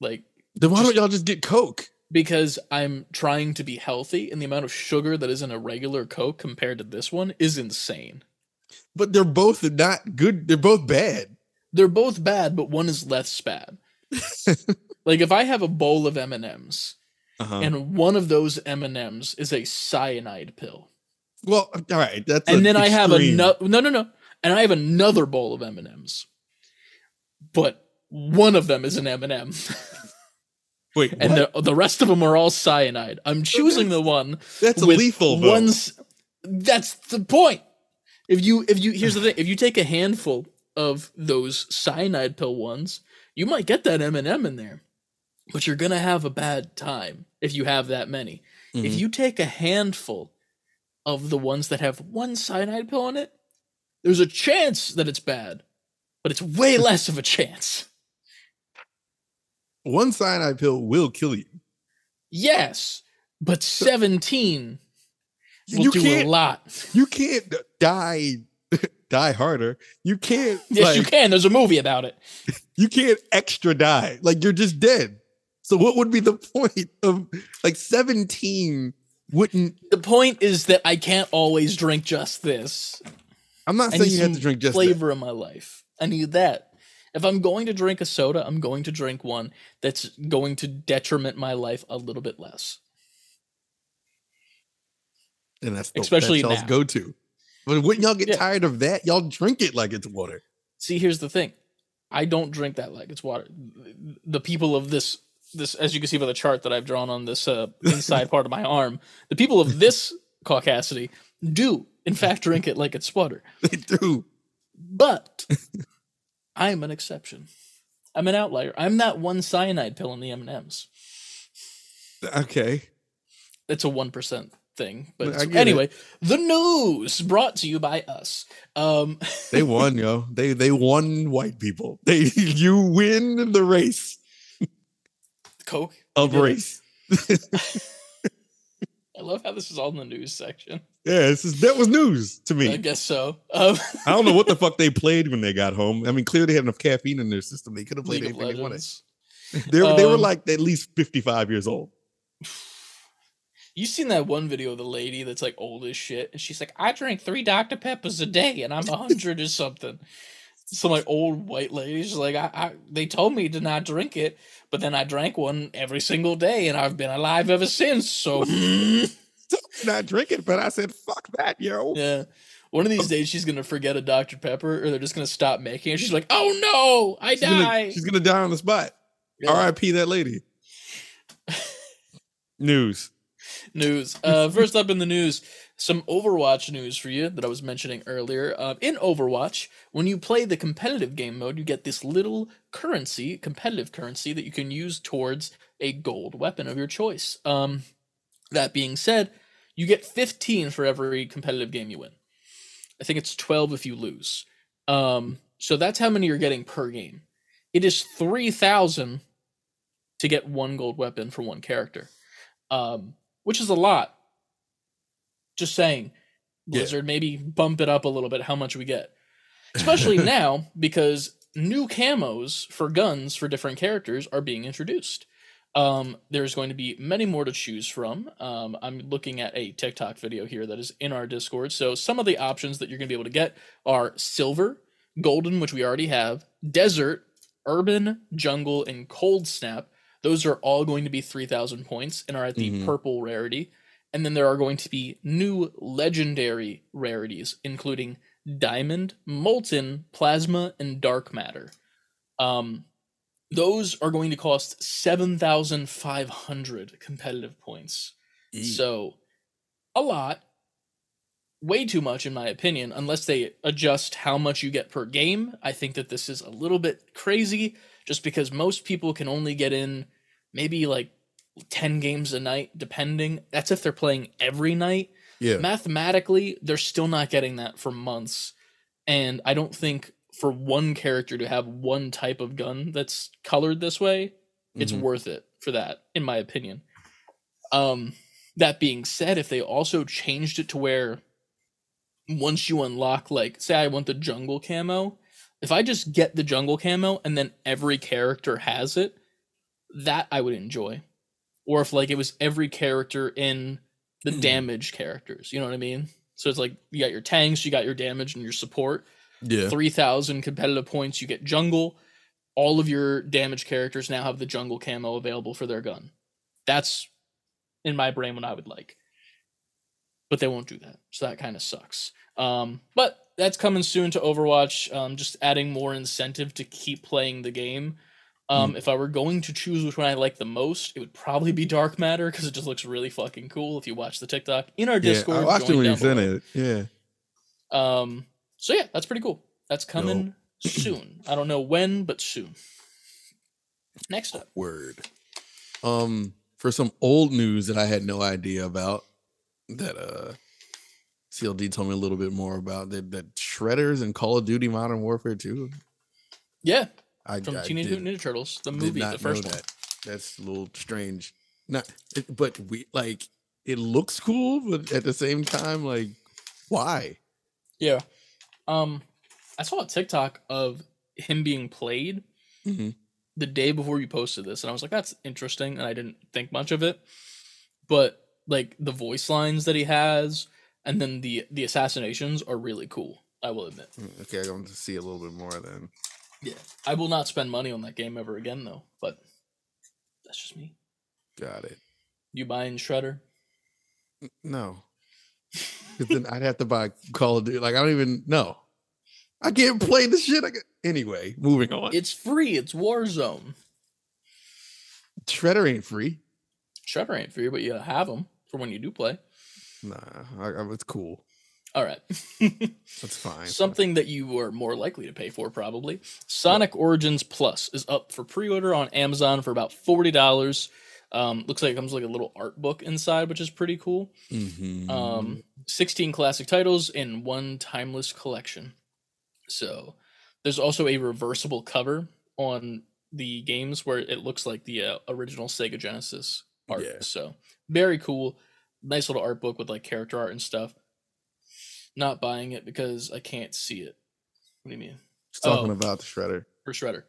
[SPEAKER 1] Like
[SPEAKER 2] Then why
[SPEAKER 1] Just-
[SPEAKER 2] don't y'all just get Coke?
[SPEAKER 1] because I'm trying to be healthy, and the amount of sugar that is in a regular Coke compared to this one is insane.
[SPEAKER 2] But they're both not good. They're both bad.
[SPEAKER 1] They're both bad, but one is less bad. like if I have a bowl of M and M's,
[SPEAKER 2] Uh-huh.
[SPEAKER 1] and one of those M and M's is a cyanide pill,
[SPEAKER 2] well, all right. That's
[SPEAKER 1] and
[SPEAKER 2] an
[SPEAKER 1] then I have another no no no, and I have another bowl of M and M's, but one of them is an M and M,
[SPEAKER 2] Wait,
[SPEAKER 1] and the the rest of them are all cyanide. I'm choosing the one
[SPEAKER 2] that's
[SPEAKER 1] with
[SPEAKER 2] lethal. Though.
[SPEAKER 1] One's that's the point. If you if you here's the thing, if you take a handful of those cyanide pill ones, you might get that M and m in there, but you're gonna have a bad time if you have that many. If
[SPEAKER 2] Mhm.
[SPEAKER 1] you take a handful of the ones that have one cyanide pill in it, there's a chance that it's bad, but it's way less of a chance.
[SPEAKER 2] One cyanide pill will kill you.
[SPEAKER 1] Yes, but 17 will
[SPEAKER 2] you
[SPEAKER 1] do
[SPEAKER 2] can't.
[SPEAKER 1] lot.
[SPEAKER 2] You can't die. Die harder. You can't.
[SPEAKER 1] Yes, you can. There's a movie about it.
[SPEAKER 2] You can't extra die. Like you're just dead. So what would be the point of like 17 wouldn't
[SPEAKER 1] The point is that I can't always drink just this.
[SPEAKER 2] I'm not
[SPEAKER 1] I
[SPEAKER 2] saying you have to drink just that.
[SPEAKER 1] flavor in my life. I need that. If I'm going to drink a soda, I'm going to drink one that's going to detriment my life a little bit less.
[SPEAKER 2] And that's the,
[SPEAKER 1] Especially
[SPEAKER 2] that's y'all's go to. But wouldn't y'all get
[SPEAKER 1] Yeah.
[SPEAKER 2] tired of that? Y'all drink it like it's water.
[SPEAKER 1] See, here's the thing. I don't drink that like it's water. The people of this this as you can see by the chart that I've drawn on this uh, inside part of my arm, the people of this caucasity do in fact drink it like it's water.
[SPEAKER 2] They do.
[SPEAKER 1] But I'm an exception. I'm an outlier. I'm that one cyanide pill in the M&Ms.
[SPEAKER 2] Okay.
[SPEAKER 1] It's a 1% thing. But
[SPEAKER 2] I
[SPEAKER 1] it's-
[SPEAKER 2] get
[SPEAKER 1] anyway, the news brought to you by us. Um
[SPEAKER 2] They won, yo. They they won white people. They you win the race
[SPEAKER 1] Coke.
[SPEAKER 2] of race.
[SPEAKER 1] I love how this is all in the news section.
[SPEAKER 2] Yeah, this is that was news to me.
[SPEAKER 1] I guess so. Um,
[SPEAKER 2] I don't know what the fuck they played when they got home. I mean, clearly they had enough caffeine in their system. They could have played
[SPEAKER 1] League
[SPEAKER 2] anything they wanted. They were, they were
[SPEAKER 1] Um,
[SPEAKER 2] like at least 55 years old.
[SPEAKER 1] You seen that one video of the lady that's like old as shit, and she's like, "I drink three Dr Peppers a day, and I'm a hundred or something." some like old white lady. She's like, I, I, they told me to not drink it, but then I drank one every single day, and I've been alive ever since. So
[SPEAKER 2] not drink it, but I said, "Fuck that, yo."
[SPEAKER 1] yeah, one of these days she's gonna forget a Dr Pepper, or they're just gonna stop making it. She's like, oh no, I
[SPEAKER 2] She's
[SPEAKER 1] die.
[SPEAKER 2] gonna, she's gonna die on the spot.
[SPEAKER 1] Yeah.
[SPEAKER 2] R.I.P. that lady. News.
[SPEAKER 1] News. Uh, first up in the news, some Overwatch news for you that I was mentioning earlier. Uh, in Overwatch, when you play the competitive game mode, you get this little currency, competitive currency, that you can use towards a gold weapon of your choice. Um, that being said, you get 15 for every competitive game you win. I think it's 12 if you lose. Um, so that's how many you're getting per game. It is 3,000 to get one gold weapon for one character, um, which is a lot. Just saying,
[SPEAKER 2] Yeah.
[SPEAKER 1] Blizzard, maybe bump it up a little bit how much we get. Especially now, because new camos for guns for different characters are being introduced. Um, there's going to be many more to choose from. Um, I'm looking at a TikTok video here that is in our Discord. So some of the options that you're going to be able to get are silver, golden, which we already have, desert, urban, jungle, and cold snap. Those are all going to be 3,000 points and are at the
[SPEAKER 2] Mhm.
[SPEAKER 1] purple rarity. And then there are going to be new legendary rarities, including diamond, molten, plasma, and dark matter. Um, those are going to cost 7,500 competitive points. So, a lot. Way too much, in my opinion, unless they adjust how much you get per game. I think that this is a little bit crazy just because most people can only get in maybe like 10 games a night, depending. That's if they're playing every night.
[SPEAKER 2] yeah.
[SPEAKER 1] Mathematically, they're still not getting that for months. And I don't think for one character to have one type of gun that's colored this way, it's
[SPEAKER 2] Mhm.
[SPEAKER 1] worth it for that, in my opinion. Um, that being said, if they also changed it to where once you unlock, like, say I want the jungle camo, if I just get the jungle camo and then every character has it, that I would enjoy. Or if like it was every character in the
[SPEAKER 2] Mhm.
[SPEAKER 1] damage characters, you know what I mean? So it's like you got your tanks, you got your damage and your support.
[SPEAKER 2] Yeah.
[SPEAKER 1] 3000 competitive points, you get jungle. All of your damage characters now have the jungle camo available for their gun. That's in my brain what I would like. But they won't do that. So that kind of sucks. Um, but that's coming soon to Overwatch. Um, just adding more incentive to keep playing the game. Um, If I were going to choose which one I like the most, it would probably be Dark Matter because it just looks really fucking cool. If you watch the TikTok in our
[SPEAKER 2] Yeah.
[SPEAKER 1] Discord,
[SPEAKER 2] I watched it when you sent it. Yeah.
[SPEAKER 1] Um, so yeah, that's pretty cool. That's coming soon. I don't know when, but soon. Next up,
[SPEAKER 2] Word. Um, for some old news that I had no idea about, that uh, CLD told me a little bit more about that. That Shredders and Call of Duty Modern Warfare 2.
[SPEAKER 1] yeah,
[SPEAKER 2] I
[SPEAKER 1] from
[SPEAKER 2] I
[SPEAKER 1] Teenage Mutant Ninja Turtles, the movie, the first one.
[SPEAKER 2] that. That's a little strange. Not, but we like it looks cool, but at the same time, like, why?
[SPEAKER 1] Yeah. Um, I saw a TikTok of him being played
[SPEAKER 2] Mhm.
[SPEAKER 1] the day before you posted this, and I was like, "That's interesting," and I didn't think much of it. But like the voice lines that he has, and then the the assassinations are really cool. I will admit.
[SPEAKER 2] Mm, Okay, I'm going to see a little bit more then.
[SPEAKER 1] Yeah, I will not spend money on that game ever again, though. But that's just me.
[SPEAKER 2] Got it.
[SPEAKER 1] You buying Shredder?
[SPEAKER 2] No. Then I'd have to buy Call of Duty. Like, I don't even know. I can't play the shit. I get... Anyway, moving on.
[SPEAKER 1] It's free. It's Warzone.
[SPEAKER 2] Shredder ain't free.
[SPEAKER 1] Shredder ain't free, but you have them for when you do play.
[SPEAKER 2] Nah, I, I, it's cool.
[SPEAKER 1] All right.
[SPEAKER 2] That's fine.
[SPEAKER 1] Something that you are more likely to pay for, probably. Sonic Origins Plus is up for pre-order on Amazon for about forty dollars. Um, looks like it comes with like a little art book inside, which is pretty cool.
[SPEAKER 2] Mhm.
[SPEAKER 1] Um, sixteen classic titles in one timeless collection. So there's also a reversible cover on the games where it looks like the uh, original Sega Genesis art.
[SPEAKER 2] Yeah.
[SPEAKER 1] So very cool. Nice little art book with like character art and stuff. Not buying it because I can't see it. What do you mean?
[SPEAKER 2] Just talking
[SPEAKER 1] oh.
[SPEAKER 2] about the Shredder.
[SPEAKER 1] For Shredder.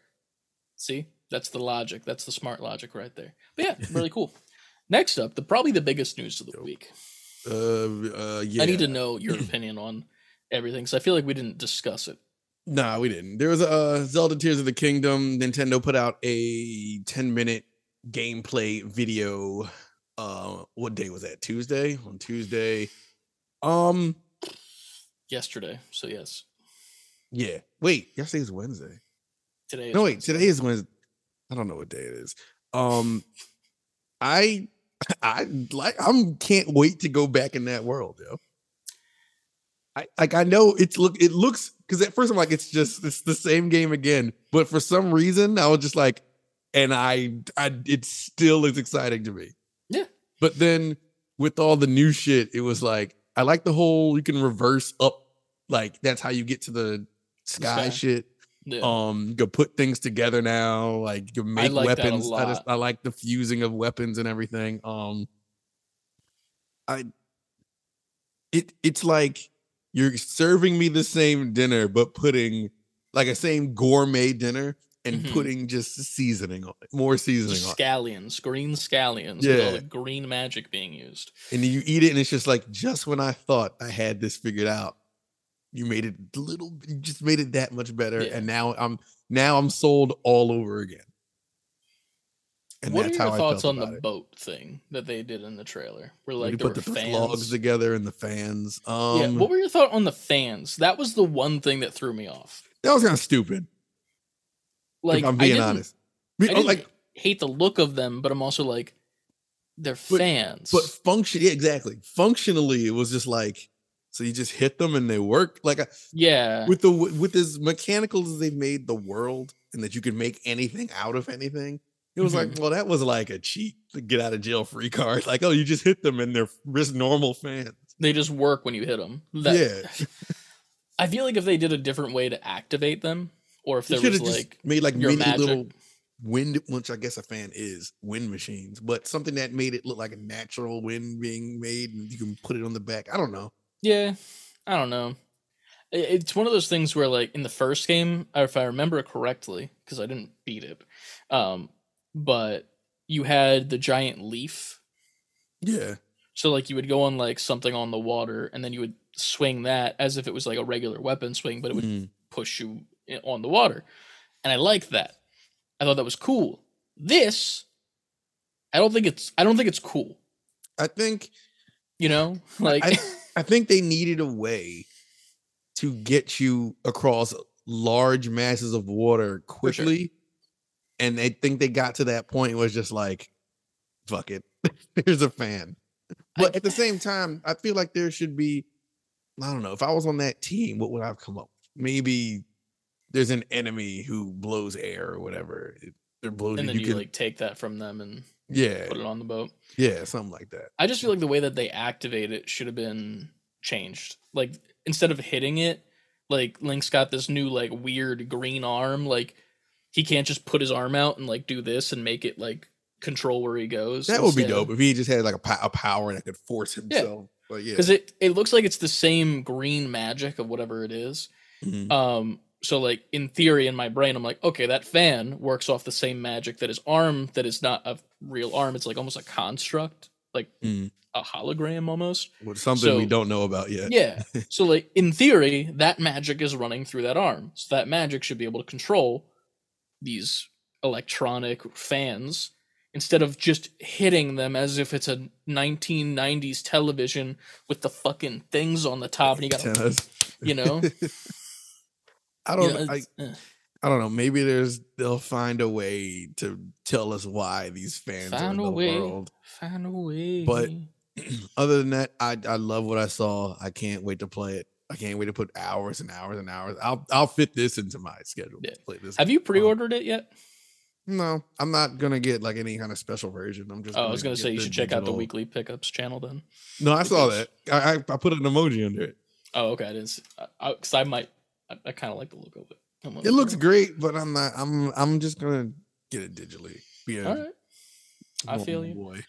[SPEAKER 1] See? That's the logic. That's the smart logic right there. But yeah, really cool. Next up, the probably the biggest news of the
[SPEAKER 2] Dope.
[SPEAKER 1] week.
[SPEAKER 2] Uh, uh, yeah.
[SPEAKER 1] I need to know your opinion on everything because I feel like we didn't discuss it.
[SPEAKER 2] Nah, we didn't. There was a uh, Zelda Tears of the Kingdom. Nintendo put out a 10 minute gameplay video. Uh, what day was that? Tuesday? On Tuesday. Um,
[SPEAKER 1] Yesterday, so yes.
[SPEAKER 2] yeah. Wait, yesterday's Wednesday.
[SPEAKER 1] Today. Is
[SPEAKER 2] No, wait,
[SPEAKER 1] Wednesday.
[SPEAKER 2] today is Wednesday. I don't know what day it is. Um, I, I like. I'm can't wait to go back in that world, yo. I like. I know it's look. It looks because at first I'm like, it's just it's the same game again. But for some reason, I was just like, and I, I, it still is exciting to me.
[SPEAKER 1] Yeah.
[SPEAKER 2] But then with all the new shit, it was like I like the whole you can reverse up. Like that's how you get to the sky
[SPEAKER 1] sky.
[SPEAKER 2] shit
[SPEAKER 1] Yeah.
[SPEAKER 2] um you can put things together now like you make
[SPEAKER 1] like
[SPEAKER 2] weapons i just i like the fusing of weapons and everything um i it it's like you're serving me the same dinner but putting like a same gourmet dinner and
[SPEAKER 1] Mhm.
[SPEAKER 2] putting just seasoning on it more seasoning
[SPEAKER 1] Just scallions, green scallions, with all
[SPEAKER 2] Yeah.
[SPEAKER 1] the green magic being used.
[SPEAKER 2] and you eat it and it's just like just when i thought i had this figured out you made it a little you just made it that much better
[SPEAKER 1] Yeah.
[SPEAKER 2] and now i'm now i'm sold all over again and
[SPEAKER 1] what are your thoughts on the
[SPEAKER 2] it.
[SPEAKER 1] boat thing that they did in the trailer? Where like
[SPEAKER 2] put the
[SPEAKER 1] fans.
[SPEAKER 2] logs together and the fans um
[SPEAKER 1] yeah. What were your thoughts on the fans? That was the one thing that threw me off.
[SPEAKER 2] that was kind of stupid
[SPEAKER 1] Like
[SPEAKER 2] i'm being honest
[SPEAKER 1] I
[SPEAKER 2] oh,
[SPEAKER 1] didn't
[SPEAKER 2] like
[SPEAKER 1] hate the look of them, but I'm also like, they're
[SPEAKER 2] But-
[SPEAKER 1] fans.
[SPEAKER 2] but function yeah exactly functionally it was just like so you just hit them and they work like a,
[SPEAKER 1] yeah,
[SPEAKER 2] with the with as mechanical as they've made the world and that you can make anything out of anything it was like mm-hmm. well that was like a cheat to get out of jail free card. Like oh you just hit them and they're just normal fans.
[SPEAKER 1] They just work when you hit them.
[SPEAKER 2] yeah.
[SPEAKER 1] I feel like if they did a different way to activate them, or if
[SPEAKER 2] they
[SPEAKER 1] there was
[SPEAKER 2] just
[SPEAKER 1] like
[SPEAKER 2] made like mini
[SPEAKER 1] magic.
[SPEAKER 2] little wind which i guess a fan is wind machines but something that made it look like a natural wind being made and you can put it on the back i don't know
[SPEAKER 1] Yeah, I don't know. It's one of those things where, like, in the first game, if I remember it correctly, because I didn't beat it, um, but you had the giant leaf.
[SPEAKER 2] yeah
[SPEAKER 1] So, like, you would go on like something on the water, and then you would swing that as if it was like a regular weapon swing, but it would
[SPEAKER 2] Mm.
[SPEAKER 1] push you on the water. And I liked that. I thought that was cool. This, I don't think it's. I don't think it's cool.
[SPEAKER 2] i think
[SPEAKER 1] You know, like
[SPEAKER 2] I, I think they needed a way to get you across large masses of water
[SPEAKER 1] sure.
[SPEAKER 2] quickly. And I think they got to that point was just like, fuck it. Here's a fan. But
[SPEAKER 1] I-
[SPEAKER 2] at the same time, I feel like there should be, I don't know, if I was on that team, what would I have come up? with? Maybe there's an enemy who blows air or whatever. It, it blows
[SPEAKER 1] and then
[SPEAKER 2] you
[SPEAKER 1] you
[SPEAKER 2] can,
[SPEAKER 1] like take that from them and
[SPEAKER 2] yeah,
[SPEAKER 1] put it on the boat.
[SPEAKER 2] yeah, something like that.
[SPEAKER 1] I just feel like the way that they activate it should have been changed. Like instead of hitting it, like Link's got this new like weird green arm. Like he can't just put his arm out and like do this and make it like control where he goes.
[SPEAKER 2] That would be dope if he just had like a, po- a power that could force
[SPEAKER 1] Yeah.
[SPEAKER 2] himself. But yeah,
[SPEAKER 1] Because it it looks like it's the same green magic of whatever it is.
[SPEAKER 2] Mhm.
[SPEAKER 1] Um. So like in theory, in my brain, I'm like, okay, that fan works off the same magic that his arm. That is not a real arm. It's like almost a construct, like
[SPEAKER 2] Mhm.
[SPEAKER 1] a hologram almost.
[SPEAKER 2] With something we don't know about yet.
[SPEAKER 1] Yeah. so like in theory, that magic is running through that arm. So that magic should be able to control these electronic fans instead of just hitting them as if it's a 1990s television with the fucking things on the top and you got to you know
[SPEAKER 2] I don't.
[SPEAKER 1] know,
[SPEAKER 2] I,
[SPEAKER 1] eh.
[SPEAKER 2] I don't know. Maybe there's they'll find a way to tell us why these fans are in
[SPEAKER 1] Find a
[SPEAKER 2] the
[SPEAKER 1] way.
[SPEAKER 2] world.
[SPEAKER 1] find a way
[SPEAKER 2] But- Other than that, I I love what I saw. I can't wait to play it. I can't wait to put hours and hours and hours. I'll I'll fit this into my schedule.
[SPEAKER 1] Yeah.
[SPEAKER 2] Play this.
[SPEAKER 1] have you pre-ordered it yet
[SPEAKER 2] No, I'm not gonna get like any kind of special version. I'm just.
[SPEAKER 1] oh i was gonna say you should check out the weekly pickups channel then
[SPEAKER 2] No, I saw that. I, I I put an emoji under it.
[SPEAKER 1] oh okay i didn't see, I, because I, might i, I kind of like the look of it
[SPEAKER 2] It looks great, but I'm not. I'm I'm just gonna get it digitally. Yeah.
[SPEAKER 1] all right I
[SPEAKER 2] normal
[SPEAKER 1] feel you.
[SPEAKER 2] Boy.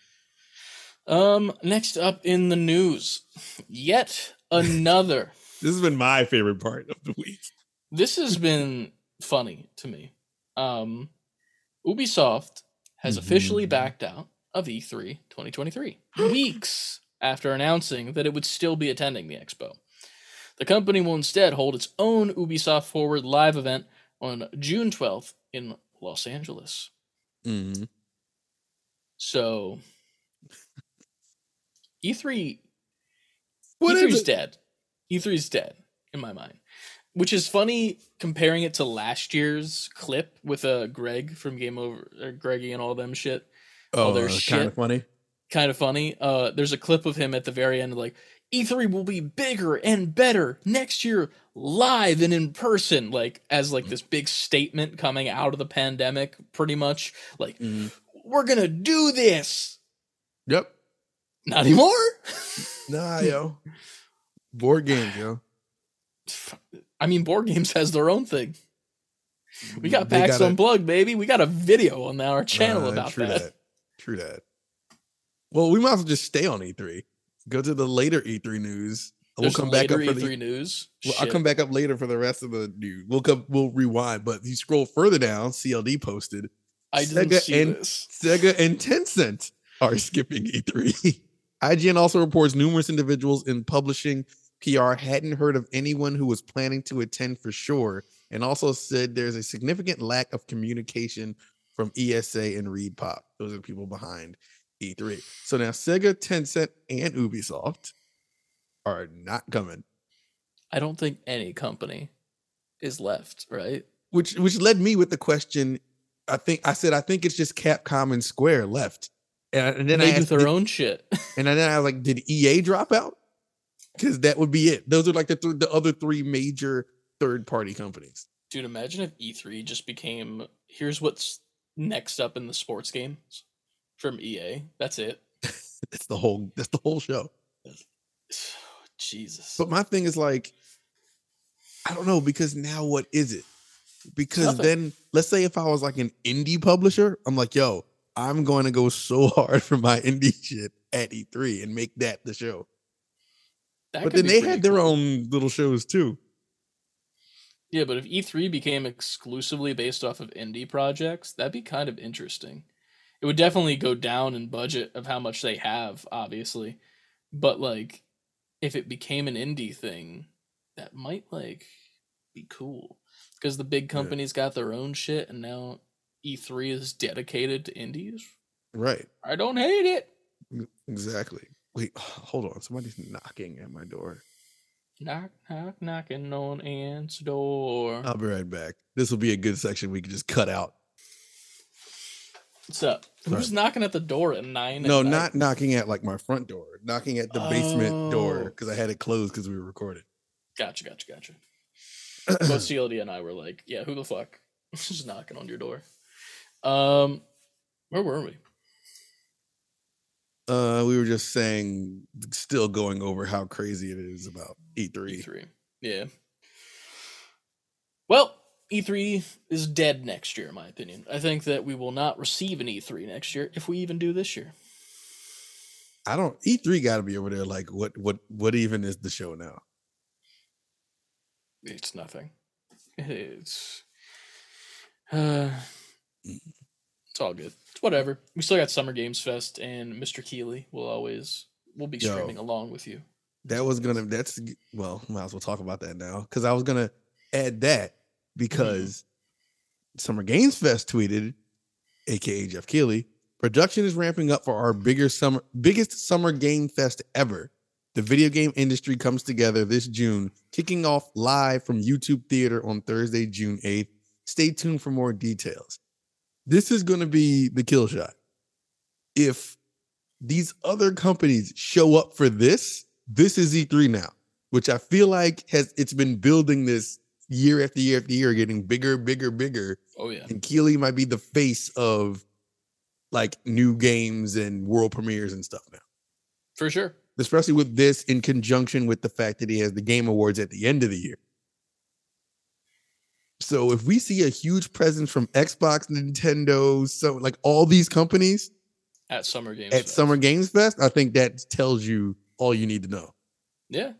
[SPEAKER 1] Um, next up in the news, yet another.
[SPEAKER 2] This has been my favorite part of the week.
[SPEAKER 1] this has been funny to me. Um, Ubisoft has officially
[SPEAKER 2] Mhm.
[SPEAKER 1] backed out of E E3 2023 weeks after announcing that it would still be attending the expo. The company will instead hold its own Ubisoft Forward live event on June 12th in Los Angeles.
[SPEAKER 2] Mhm.
[SPEAKER 1] So E3
[SPEAKER 2] What
[SPEAKER 1] E3's
[SPEAKER 2] is
[SPEAKER 1] dead. E3's dead in my mind. Which is funny comparing it to last year's clip with uh Greg from Game Over or Greggy and all them shit.
[SPEAKER 2] Oh,
[SPEAKER 1] their
[SPEAKER 2] kind
[SPEAKER 1] shit.
[SPEAKER 2] of funny.
[SPEAKER 1] Kind of funny. Uh there's a clip of him at the very end like E3 will be bigger and better next year live and in person like as like this big statement coming out of the pandemic pretty much like
[SPEAKER 2] Mhm.
[SPEAKER 1] we're going to do this.
[SPEAKER 2] Yep.
[SPEAKER 1] Not anymore.
[SPEAKER 2] Nah, yo. Board games, yo.
[SPEAKER 1] I mean, board games has their own thing. We got
[SPEAKER 2] They
[SPEAKER 1] PAX
[SPEAKER 2] gotta-
[SPEAKER 1] Unplugged, baby. We got a video on our channel about
[SPEAKER 2] true
[SPEAKER 1] that.
[SPEAKER 2] True that. Well, we might as well just stay on E3. Go to the later E3 news. We'll come back up
[SPEAKER 1] later
[SPEAKER 2] for
[SPEAKER 1] E3
[SPEAKER 2] the.
[SPEAKER 1] news.
[SPEAKER 2] Well, I'll come back up later for the rest of the news. We'll come. We'll rewind. But you scroll further down. CLD posted
[SPEAKER 1] I didn't
[SPEAKER 2] Sega
[SPEAKER 1] see
[SPEAKER 2] and-
[SPEAKER 1] this.
[SPEAKER 2] Sega and Tencent are skipping E3. IGN also reports numerous individuals in publishing PR hadn't heard of anyone who was planning to attend for sure, and also said there's a significant lack of communication from ESA and ReedPop. Those are the people behind E3. So now Sega, Tencent, and Ubisoft are not coming,
[SPEAKER 1] I don't think any company is left, right?
[SPEAKER 2] which which led me with the question. I think I said I think it's just Capcom and Square left, and, and then I
[SPEAKER 1] they do
[SPEAKER 2] asked,
[SPEAKER 1] their
[SPEAKER 2] did-
[SPEAKER 1] own shit.
[SPEAKER 2] And then I was like, did EA drop out? Because that would be it. Those are like the th- the other three major third party companies.
[SPEAKER 1] Dude, imagine if E3 just became here's what's next up in the sports games from EA. That's it.
[SPEAKER 2] That's the whole. That's the whole show.
[SPEAKER 1] Jesus.
[SPEAKER 2] But my thing is like, I don't know because now what is it? Because
[SPEAKER 1] Nothing.
[SPEAKER 2] then let's say if I was like an indie publisher, I'm like, yo, I'm going to go so hard for my indie shit at E3 and make that the show.
[SPEAKER 1] That
[SPEAKER 2] but then they had their
[SPEAKER 1] cool.
[SPEAKER 2] own little shows too.
[SPEAKER 1] Yeah, but if E3 became exclusively based off of indie projects, that'd be kind of interesting. It would definitely go down in budget of how much they have, obviously. But like if it became an indie thing, that might like be cool. Because the big
[SPEAKER 2] Yeah.
[SPEAKER 1] companies got their own shit and now E3 is dedicated to indies.
[SPEAKER 2] Right.
[SPEAKER 1] I don't hate it.
[SPEAKER 2] Exactly. Wait, hold on. Somebody's knocking at my door.
[SPEAKER 1] Knock knock knocking on Ant's door.
[SPEAKER 2] I'll be right back. This will be a good section we can just cut out.
[SPEAKER 1] What's up? Who's knocking at the door at nine? at
[SPEAKER 2] No,
[SPEAKER 1] night?
[SPEAKER 2] not knocking at like my front door, knocking at the basement door
[SPEAKER 1] Oh.
[SPEAKER 2] because I had it closed because we were recording.
[SPEAKER 1] Gotcha, gotcha, gotcha. Both CLD and I were like, "Yeah, who the fuck is knocking on your door?" Um, where were we?
[SPEAKER 2] uh, we were just saying, still going over how crazy it is about E E3.
[SPEAKER 1] E3. Yeah. Well, E3 is dead next year, in my opinion. I think that we will not receive an E3 next year if we even do this year.
[SPEAKER 2] I don't. E3 got to be over there. Like, what, what, what even is the show now?
[SPEAKER 1] It's nothing. It's uh, it's all good. It's whatever. We still got Summer Games Fest, and Mr. Keighley will always will be
[SPEAKER 2] Yo.
[SPEAKER 1] streaming along with you.
[SPEAKER 2] That was gonna. That's well. Might as well talk about that now because I was gonna add that Mm-hmm. because Summer Games Fest tweeted, aka Jeff Keighley, production is ramping up for our mm-hmm. bigger summer, biggest summer game fest ever. The video game industry comes together this June, kicking off live from YouTube Theater on Thursday, June 8th. Stay tuned for more details. This is going to be the kill shot. If these other companies show up for this, this is E3 now, which I feel like has it's been building this year after year after year, getting bigger, bigger, bigger.
[SPEAKER 1] Oh yeah,
[SPEAKER 2] And Keighley might be the face of like new games and world premieres and stuff now.
[SPEAKER 1] for sure.
[SPEAKER 2] Especially with this in conjunction with the fact that he has the game awards at the end of the year. So if we see a huge presence from Xbox, Nintendo, so like all these companies
[SPEAKER 1] At Summer Games
[SPEAKER 2] at
[SPEAKER 1] Fest.
[SPEAKER 2] Summer Games Fest, I think that tells you all you need to know.
[SPEAKER 1] Yeah,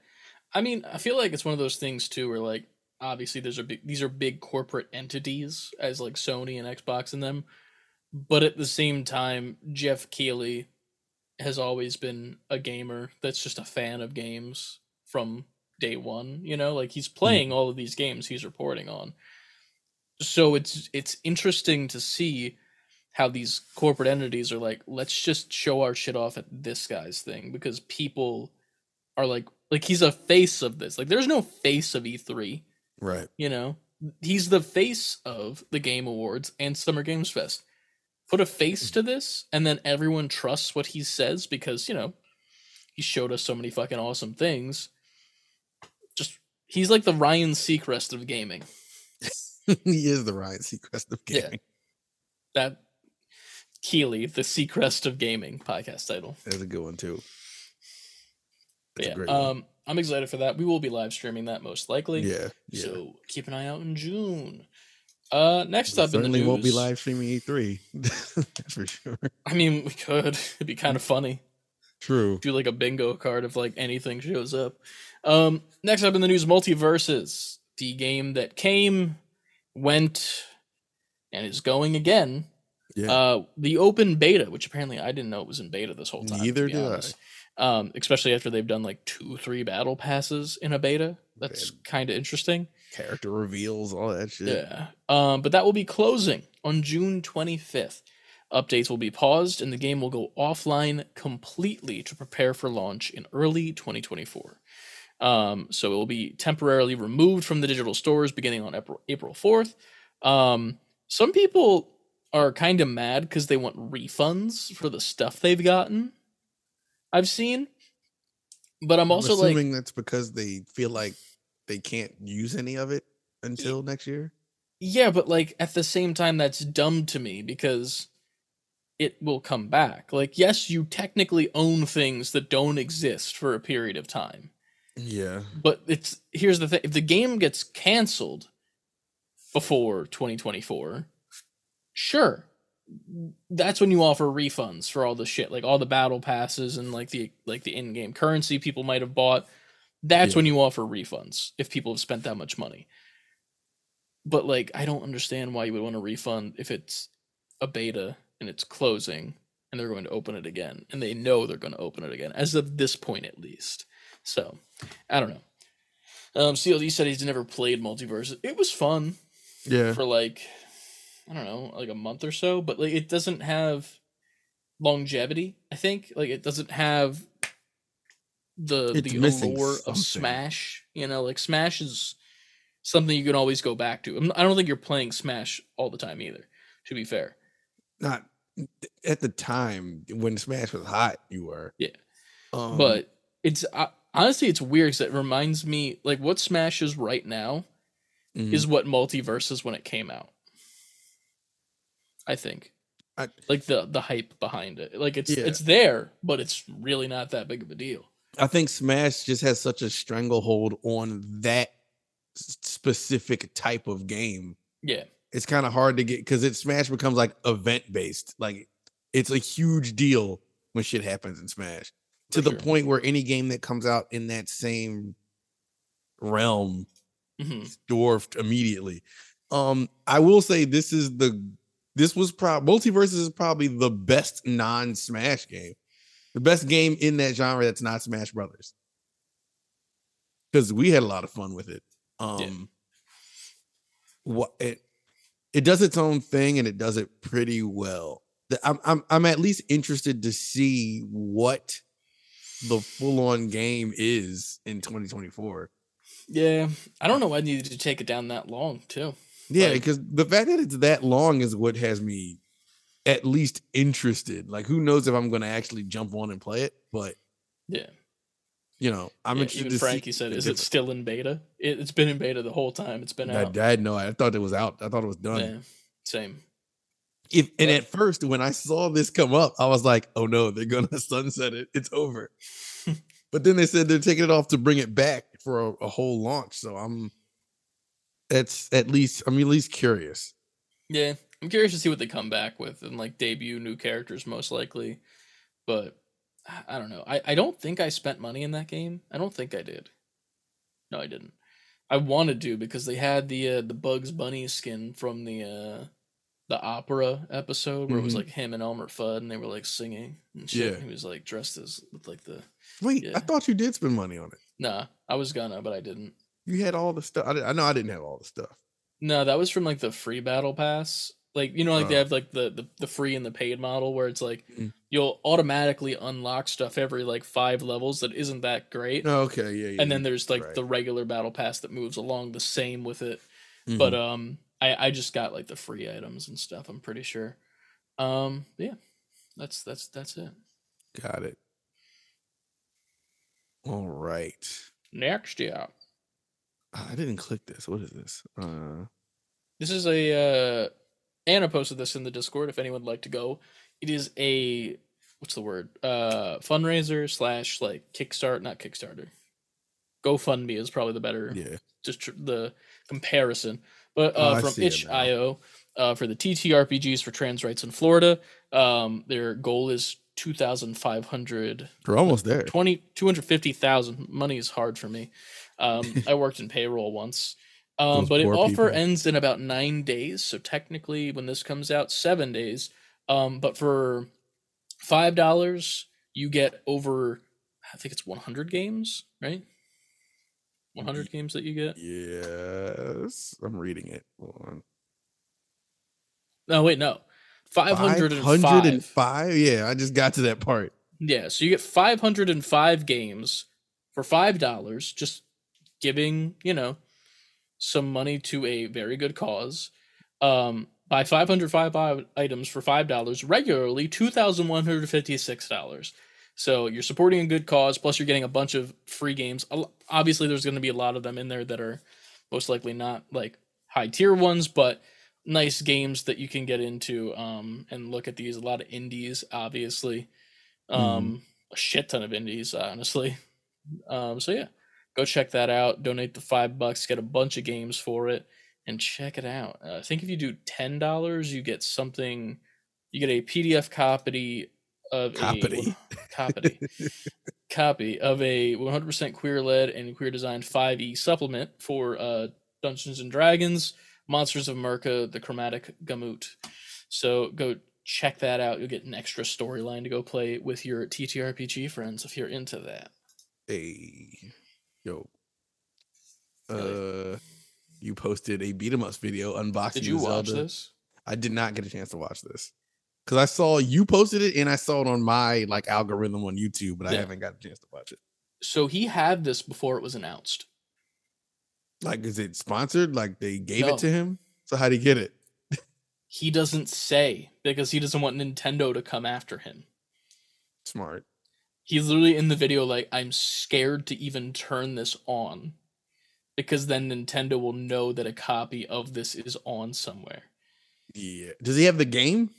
[SPEAKER 1] I mean, I feel like it's one of those things too, where like obviously there's a big these are big corporate entities as like Sony and Xbox and them, but at the same time, Jeff Keighley has always been a gamer that's just a fan of games from day one. You know, like he's playing hmm. all of these games he's reporting on. So it's it's interesting to see how these corporate entities are like, let's just show our shit off at this guy's thing because people are like, like he's a face of this. Like, there's no face of E3.
[SPEAKER 2] Right.
[SPEAKER 1] You know, he's the face of the Game Awards and Summer Games Fest. Put a face to this, and then everyone trusts what he says because you know he showed us so many fucking awesome things. Just he's like the Ryan Seacrest of gaming.
[SPEAKER 2] he is the Ryan Seacrest of gaming. Yeah.
[SPEAKER 1] That Keighley, the Seacrest of gaming podcast title.
[SPEAKER 2] That's a good one too. That's a
[SPEAKER 1] yeah,
[SPEAKER 2] great one.
[SPEAKER 1] Um, I'm excited for that. We will be live streaming that most likely.
[SPEAKER 2] Yeah. Yeah.
[SPEAKER 1] So keep an eye out in June. Uh, next
[SPEAKER 2] We
[SPEAKER 1] up in the news,
[SPEAKER 2] won't be live streaming E3. For sure.
[SPEAKER 1] I mean, we could. It'd be kind of funny.
[SPEAKER 2] True.
[SPEAKER 1] do like a bingo card if like anything shows up. Um, next up in the news, MultiVersus, the game that came, went, and is going again.
[SPEAKER 2] Yeah.
[SPEAKER 1] Uh, the open beta, which apparently I didn't know it was in beta this whole time.
[SPEAKER 2] Neither
[SPEAKER 1] be
[SPEAKER 2] did I.
[SPEAKER 1] Um, especially after they've done like two, three battle passes in a beta. That's kind of interesting.
[SPEAKER 2] Character reveals, all that shit.
[SPEAKER 1] Yeah. Um, but that will be closing on June 25th. Updates will be paused and the game will go offline completely to prepare for launch in early 2024. Um, so it will be temporarily removed from the digital stores beginning on April, April 4th. Um, some people are kind of mad because they want refunds for the stuff they've gotten. I've seen. But I'm
[SPEAKER 2] I'm
[SPEAKER 1] also like,
[SPEAKER 2] assuming that's because they feel like they can't use any of it until next year.
[SPEAKER 1] Yeah, but like at the same time, that's dumb to me because it will come back. Like, yes, you technically own things that don't exist for a period of time,
[SPEAKER 2] Yeah.
[SPEAKER 1] but it's here's the thing: if the game gets canceled before 2024, sure, that's when you offer refunds for all the shit, like all the battle passes and like the like the in-game currency people might have bought. That's
[SPEAKER 2] Yeah.
[SPEAKER 1] when you offer refunds if people have spent that much money. But like, I don't understand why you would want a refund if it's a beta and it's closing and they're going to open it again and they know they're going to open it again as of this point at least. So, I don't know. Um, CLD said he's never played Multiverse. It was fun
[SPEAKER 2] Yeah.
[SPEAKER 1] for like I don't know, like a month or so, but like it doesn't have longevity, I think. Like it doesn't have the
[SPEAKER 2] It's
[SPEAKER 1] the allure
[SPEAKER 2] something.
[SPEAKER 1] of Smash. You know, like Smash is something you can always go back to. I'm- don't think you're playing Smash all the time either, to be fair.
[SPEAKER 2] Not at the time when Smash was hot, you were.
[SPEAKER 1] Yeah.
[SPEAKER 2] Um,
[SPEAKER 1] but it's uh, honestly it's weird cuz it reminds me like what Smash is right now
[SPEAKER 2] mhm.
[SPEAKER 1] is what Multiverse is when it came out. I think.
[SPEAKER 2] I-
[SPEAKER 1] like the the hype behind it. Like it's
[SPEAKER 2] Yeah.
[SPEAKER 1] it's there, but it's really not that big of a deal.
[SPEAKER 2] I think Smash just has such a stranglehold on that specific type of game.
[SPEAKER 1] Yeah.
[SPEAKER 2] It's kind of hard to get because it Smash becomes like event based. Like it's a huge deal when shit happens in Smash to
[SPEAKER 1] For
[SPEAKER 2] the
[SPEAKER 1] sure.
[SPEAKER 2] point where any game that comes out in that same realm
[SPEAKER 1] hmm
[SPEAKER 2] dwarfed immediately. Um, I will say this is the this was probably MultiVersus is probably the best non-Smash game, the best game in that genre that's not Smash Brothers. Because we had a lot of fun with it. Um, what it it does its own thing and it does it pretty well. I'm I'm I'm at least interested to see what the full-on game is in 2024.
[SPEAKER 1] Yeah. I don't know why I needed to take it down that long too.
[SPEAKER 2] Yeah,
[SPEAKER 1] Like-
[SPEAKER 2] because the fact that it's that long is what has me at least interested. Like, who knows if I'm going to actually jump on and play it? But
[SPEAKER 1] Yeah.
[SPEAKER 2] you know, I'm
[SPEAKER 1] Yeah,
[SPEAKER 2] interested.
[SPEAKER 1] even
[SPEAKER 2] to see
[SPEAKER 1] Frankie said, "Is it still in beta?" It, it's been in beta the whole time. It's been
[SPEAKER 2] I,
[SPEAKER 1] out.
[SPEAKER 2] I had no. I thought it was out. I thought it was done.
[SPEAKER 1] Yeah. Same.
[SPEAKER 2] If and
[SPEAKER 1] But-
[SPEAKER 2] at first, when I saw this come up, I was like, "Oh no, they're gonna sunset it. It's over." but then they said they're taking it off to bring it back for a, a whole launch. So I'm. That's at least I'm at least curious.
[SPEAKER 1] Yeah, I'm curious to see what they come back with and like debut new characters most likely. But I- don't know. I, I don't think I spent money in that game. I don't think I did. No, I didn't. I wanted to because they had the uh, the Bugs Bunny skin from the uh the opera episode where it was
[SPEAKER 2] Mhm.
[SPEAKER 1] like him and Elmer Fudd and they were like singing and shit.
[SPEAKER 2] Yeah.
[SPEAKER 1] He was like dressed as with like the
[SPEAKER 2] Wait,
[SPEAKER 1] Yeah.
[SPEAKER 2] I thought you did spend money on it.
[SPEAKER 1] Nah, I was gonna, but I didn't.
[SPEAKER 2] You had all the stuff. I, I know I didn't have all the stuff.
[SPEAKER 1] No, that was from like the free battle pass. Like you know, like they
[SPEAKER 2] Oh.
[SPEAKER 1] have like the, the the free and the paid model where it's like
[SPEAKER 2] Mm.
[SPEAKER 1] you'll automatically unlock stuff every like five levels that isn't that great.
[SPEAKER 2] Oh, okay, yeah, yeah.
[SPEAKER 1] and then there's like
[SPEAKER 2] right.
[SPEAKER 1] the regular battle pass that moves along the same with it.
[SPEAKER 2] Mhm.
[SPEAKER 1] But um I, I just got like the free items and stuff, I'm pretty sure. Um yeah. That's that's that's it.
[SPEAKER 2] got it. All right.
[SPEAKER 1] Next yeah.
[SPEAKER 2] Ah, I didn't click this. What is this? Uh,
[SPEAKER 1] This is a uh Anna posted this in the Discord if anyone would like to go. It is a what's the word? Uh fundraiser slash like Kickstart, not Kickstarter. GoFundMe is probably the better
[SPEAKER 2] yeah.
[SPEAKER 1] just tr- the comparison. But
[SPEAKER 2] Oh,
[SPEAKER 1] uh,
[SPEAKER 2] I
[SPEAKER 1] from itch.io uh, for the TTRPGs for trans rights in Florida, um, their goal is 2,500
[SPEAKER 2] We're almost there.
[SPEAKER 1] 20 250,000 money is hard for me. Um, I worked in payroll once. Um, but it offer
[SPEAKER 2] people.
[SPEAKER 1] ends in about nine days. So technically, when this comes out, seven days. Um, but for five dollars, you get over. I think it's one hundred games, right? One hundred games that you get.
[SPEAKER 2] Yes, I'm reading it. Hold on.
[SPEAKER 1] No, wait, no. Five hundred and five.
[SPEAKER 2] 505? Yeah, I just got to that part.
[SPEAKER 1] Yeah, so you get 505 games for $5, just giving, you know, some money to a very good cause. Um, buy 505 items for $5 regularly, $2,156. So you're supporting a good cause, plus you're getting a bunch of free games. Obviously, there's going to be a lot of them in there that are most likely not like high tier ones, but nice games that you can get into um, and look at these. A lot of indies, obviously um a shit ton of indies honestly um so yeah go check that out. Donate the five bucks. Get a bunch of games for it. And check it out. Uh, i think if you do ten dollars you get something you get a pdf copy of
[SPEAKER 2] Copy.
[SPEAKER 1] a copy. Copy of a 100% queer led and queer designed 5e supplement for uh dungeons and dragons monsters of merca the chromatic gamut. So go check that out. You'll get an extra storyline to go play with your TTRPG friends if you're into that.
[SPEAKER 2] Hey, yo. Uh, you posted a beat 'em ups video unboxing.
[SPEAKER 1] Did you watch
[SPEAKER 2] Zelda.
[SPEAKER 1] this?
[SPEAKER 2] I did not get a chance to watch this because I saw you posted it and I saw it on my like algorithm on YouTube, but I haven't got a chance to watch it.
[SPEAKER 1] So he had this before it was announced.
[SPEAKER 2] Like, is it sponsored? Like they gave
[SPEAKER 1] No.
[SPEAKER 2] it to him? So how would he get it?
[SPEAKER 1] He doesn't say because he doesn't want Nintendo to come after him.
[SPEAKER 2] Smart.
[SPEAKER 1] He's literally in the video like, I'm scared to even turn this on because then Nintendo will know that a copy of this is on somewhere.
[SPEAKER 2] Yeah. Does he have the game?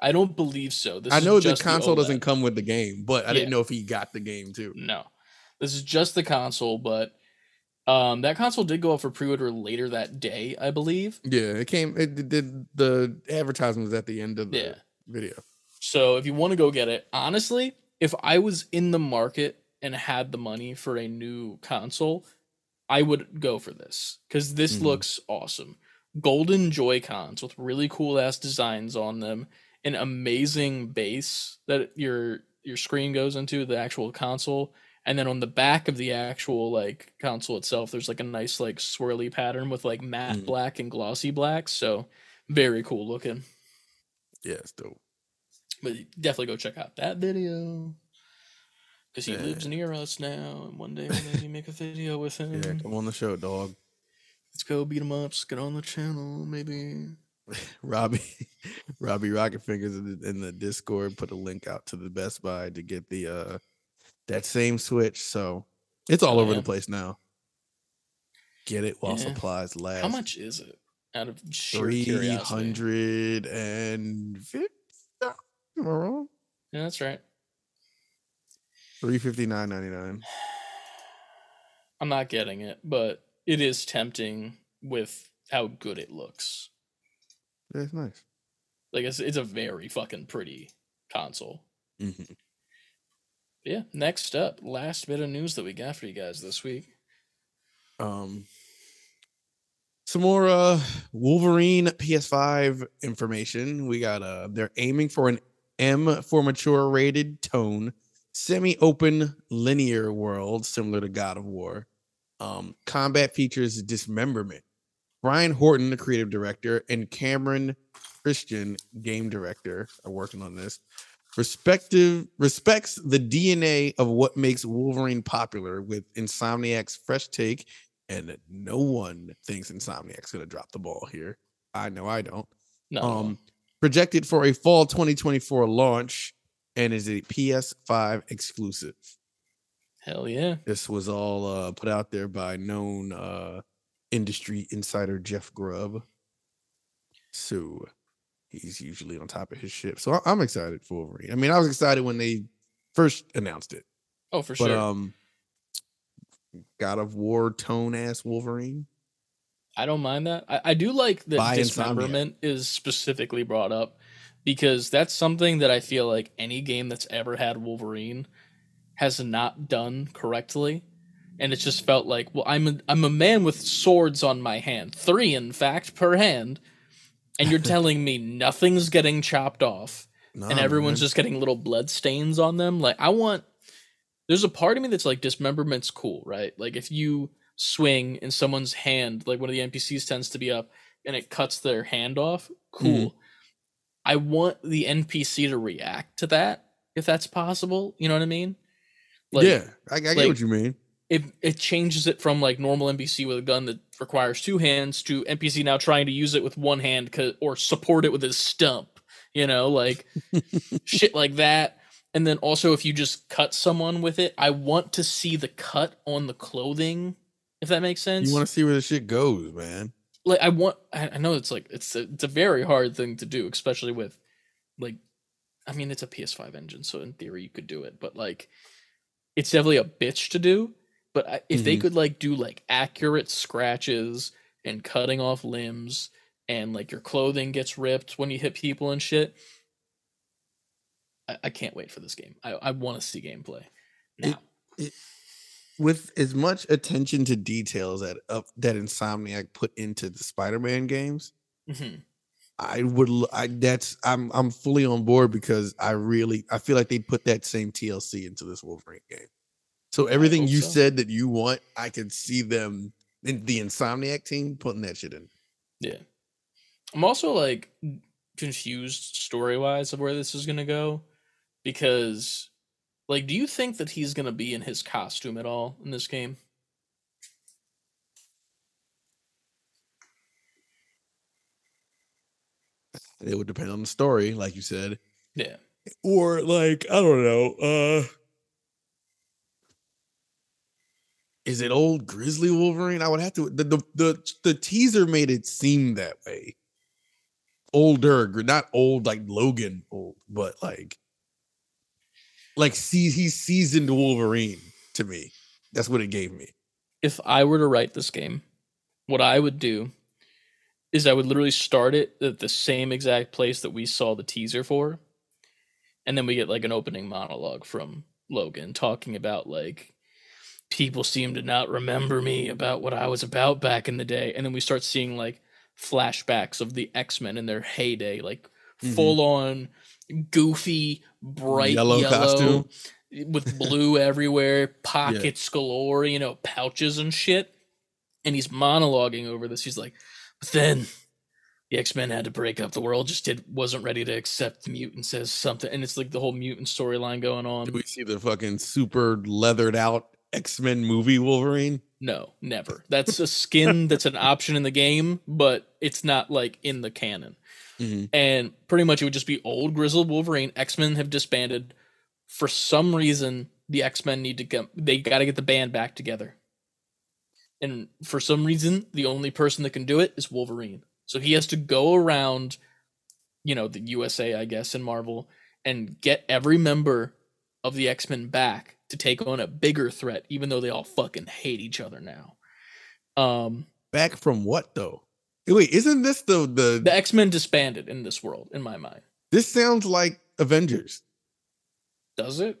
[SPEAKER 1] I don't believe so. This
[SPEAKER 2] I know the console
[SPEAKER 1] OLED.
[SPEAKER 2] doesn't come with the game, but I didn't know if he got the game too.
[SPEAKER 1] No. This is just the console, but um that console did go up for pre-order later that day, I believe.
[SPEAKER 2] Yeah, it came. It did. The advertisement was at the end of the
[SPEAKER 1] Yeah.
[SPEAKER 2] video.
[SPEAKER 1] So if you want to go get it, honestly, if I was in the market and had the money for a new console, I would go for this because this
[SPEAKER 2] Mhm.
[SPEAKER 1] looks awesome. Golden Joy Cons with really cool ass designs on them, an amazing base that your your screen goes into the actual console, and then on the back of the actual like console itself, there's like a nice like swirly pattern with like matte
[SPEAKER 2] Mhm.
[SPEAKER 1] black and glossy black. So very cool looking.
[SPEAKER 2] Yeah, it's dope.
[SPEAKER 1] But definitely go check out that video. Because he
[SPEAKER 2] Yeah.
[SPEAKER 1] lives near us now, and one day we'll maybe make a video with him.
[SPEAKER 2] Yeah, come on the show, dog.
[SPEAKER 1] Let's go beat him up, Let's get on the channel, maybe.
[SPEAKER 2] Robbie, Robbie Rocket Fingers in the, in the Discord put a link out to the Best Buy to get the uh that same Switch. So it's all
[SPEAKER 1] Oh,
[SPEAKER 2] over
[SPEAKER 1] yeah.
[SPEAKER 2] the place now. Get it while
[SPEAKER 1] Yeah.
[SPEAKER 2] supplies last.
[SPEAKER 1] How much is it? Out of
[SPEAKER 2] Three hundred and fifty. Am I wrong?
[SPEAKER 1] Yeah, that's right.
[SPEAKER 2] Three fifty nine ninety nine.
[SPEAKER 1] I'm not getting it, but it is tempting with how good it looks.
[SPEAKER 2] Yeah, it's nice.
[SPEAKER 1] Like it's it's a very fucking pretty console.
[SPEAKER 2] Mhm.
[SPEAKER 1] Yeah. Next up, last bit of news that we got for you guys this week.
[SPEAKER 2] Um, some more uh Wolverine PS5 information. We got uh they're aiming for an M for mature rated tone semi-open linear world similar to God of War. Um, combat features dismemberment. Brian Horton, the creative director, and Cameron Christian, game director, are working on this. Respective respects the DNA of what makes Wolverine popular with Insomniac's fresh take, and no one thinks Insomniac's gonna drop the ball here. I know I don't.
[SPEAKER 1] No,
[SPEAKER 2] Um, projected for a fall 2024 launch and is a PS5 exclusive.
[SPEAKER 1] hell yeah.
[SPEAKER 2] This was all uh, put out there by known uh, industry insider Jeff Grubb. So he's usually on top of his ship. So I'm excited for Wolverine. I mean, I was excited when they first announced it,
[SPEAKER 1] Oh, for
[SPEAKER 2] but
[SPEAKER 1] sure.
[SPEAKER 2] um, God of War tone ass Wolverine.
[SPEAKER 1] I don't mind that. I, I do like that
[SPEAKER 2] By
[SPEAKER 1] dismemberment is specifically brought up because that's something that I feel like any game that's ever had Wolverine has not done correctly. And it's just felt like, well, I'm a, I'm a man with swords on my hand, three in fact per hand, and you're telling me nothing's getting chopped off and everyone's
[SPEAKER 2] man.
[SPEAKER 1] just getting little blood stains on them. Like I want there's a part of me that's like dismemberment's cool, right? Like if you swing in someone's hand, like one of the NPCs tends to be up and it cuts their hand off, cool.
[SPEAKER 2] Mm-hmm.
[SPEAKER 1] I want the NPC to react to that if that's possible. You know what I mean? Like
[SPEAKER 2] yeah, I, I get
[SPEAKER 1] like-
[SPEAKER 2] what you mean.
[SPEAKER 1] it it changes it from like normal NPC with a gun that requires two hands to NPC now trying to use it with one hand or support it with his stump. You know, like shit like that. And then also, if you just cut someone with it, I want to see the cut on the clothing. If that makes sense.
[SPEAKER 2] You want to see where the shit goes, man.
[SPEAKER 1] like I want. I, know it's like it's a, it's a very hard thing to do, especially with like. I mean, it's a PS5 engine, so in theory you could do it, but like, it's definitely a bitch to do. But I, if they
[SPEAKER 2] Mhm.
[SPEAKER 1] could like do like accurate scratches and cutting off limbs, and like your clothing gets ripped when you hit people and shit, I, I can't wait for this game. I, I want to see gameplay now.
[SPEAKER 2] With as much attention to details that up that Insomniac put into the Spider-Man games,
[SPEAKER 1] hmm
[SPEAKER 2] I would I that's I'm I'm fully on board because I really I feel like they put that same TLC into this Wolverine game. So everything you
[SPEAKER 1] so.
[SPEAKER 2] said that you want, I could see them in the Insomniac team putting that shit in.
[SPEAKER 1] Yeah. I'm also like confused story wise of where this is gonna go. Because like do you think that he's gonna be in his costume at all in this game?
[SPEAKER 2] It would depend on the story, like you said.
[SPEAKER 1] Yeah.
[SPEAKER 2] Or like, I don't know, uh Is it old Grizzly Wolverine? I would have to the the the, the teaser made it seem that way. Older, gr- not old like Logan old, but like like see he's seasoned Wolverine to me. That's what it gave me.
[SPEAKER 1] If I were to write this game, what I would do is I would literally start it at the same exact place that we saw the teaser for. And then we get like an opening monologue from Logan talking about like people seem to not remember me about what I was about back in the day. And then we start seeing like flashbacks of the X-Men in their heyday, like
[SPEAKER 2] Mhm.
[SPEAKER 1] full on goofy, bright
[SPEAKER 2] Yellow
[SPEAKER 1] yellow,
[SPEAKER 2] costume.
[SPEAKER 1] with blue everywhere, pockets galore, you know, pouches and shit. And he's monologuing over this. He's like, but then the X Men had to break up. The world just did wasn't ready to accept the mutants as something, and it's like the whole mutant storyline going on.
[SPEAKER 2] Do we see the fucking super leathered out X-Men movie Wolverine?
[SPEAKER 1] No, never. That's a skin that's an option in the game, but it's not like in the canon.
[SPEAKER 2] Mhm.
[SPEAKER 1] And pretty much it would just be old grizzled Wolverine. X Men have disbanded. For some reason, the X Men need to get they got to get the band back together. And for some reason, the only person that can do it is Wolverine. So he has to go around, you know, the USA, I guess, in Marvel, and get every member of the X Men back to take on a bigger threat, even though they all fucking hate each other now. Um,
[SPEAKER 2] Back from what though? Wait, isn't this the the
[SPEAKER 1] the X Men disbanded in this world, in my mind.
[SPEAKER 2] this sounds like Avengers.
[SPEAKER 1] Does it?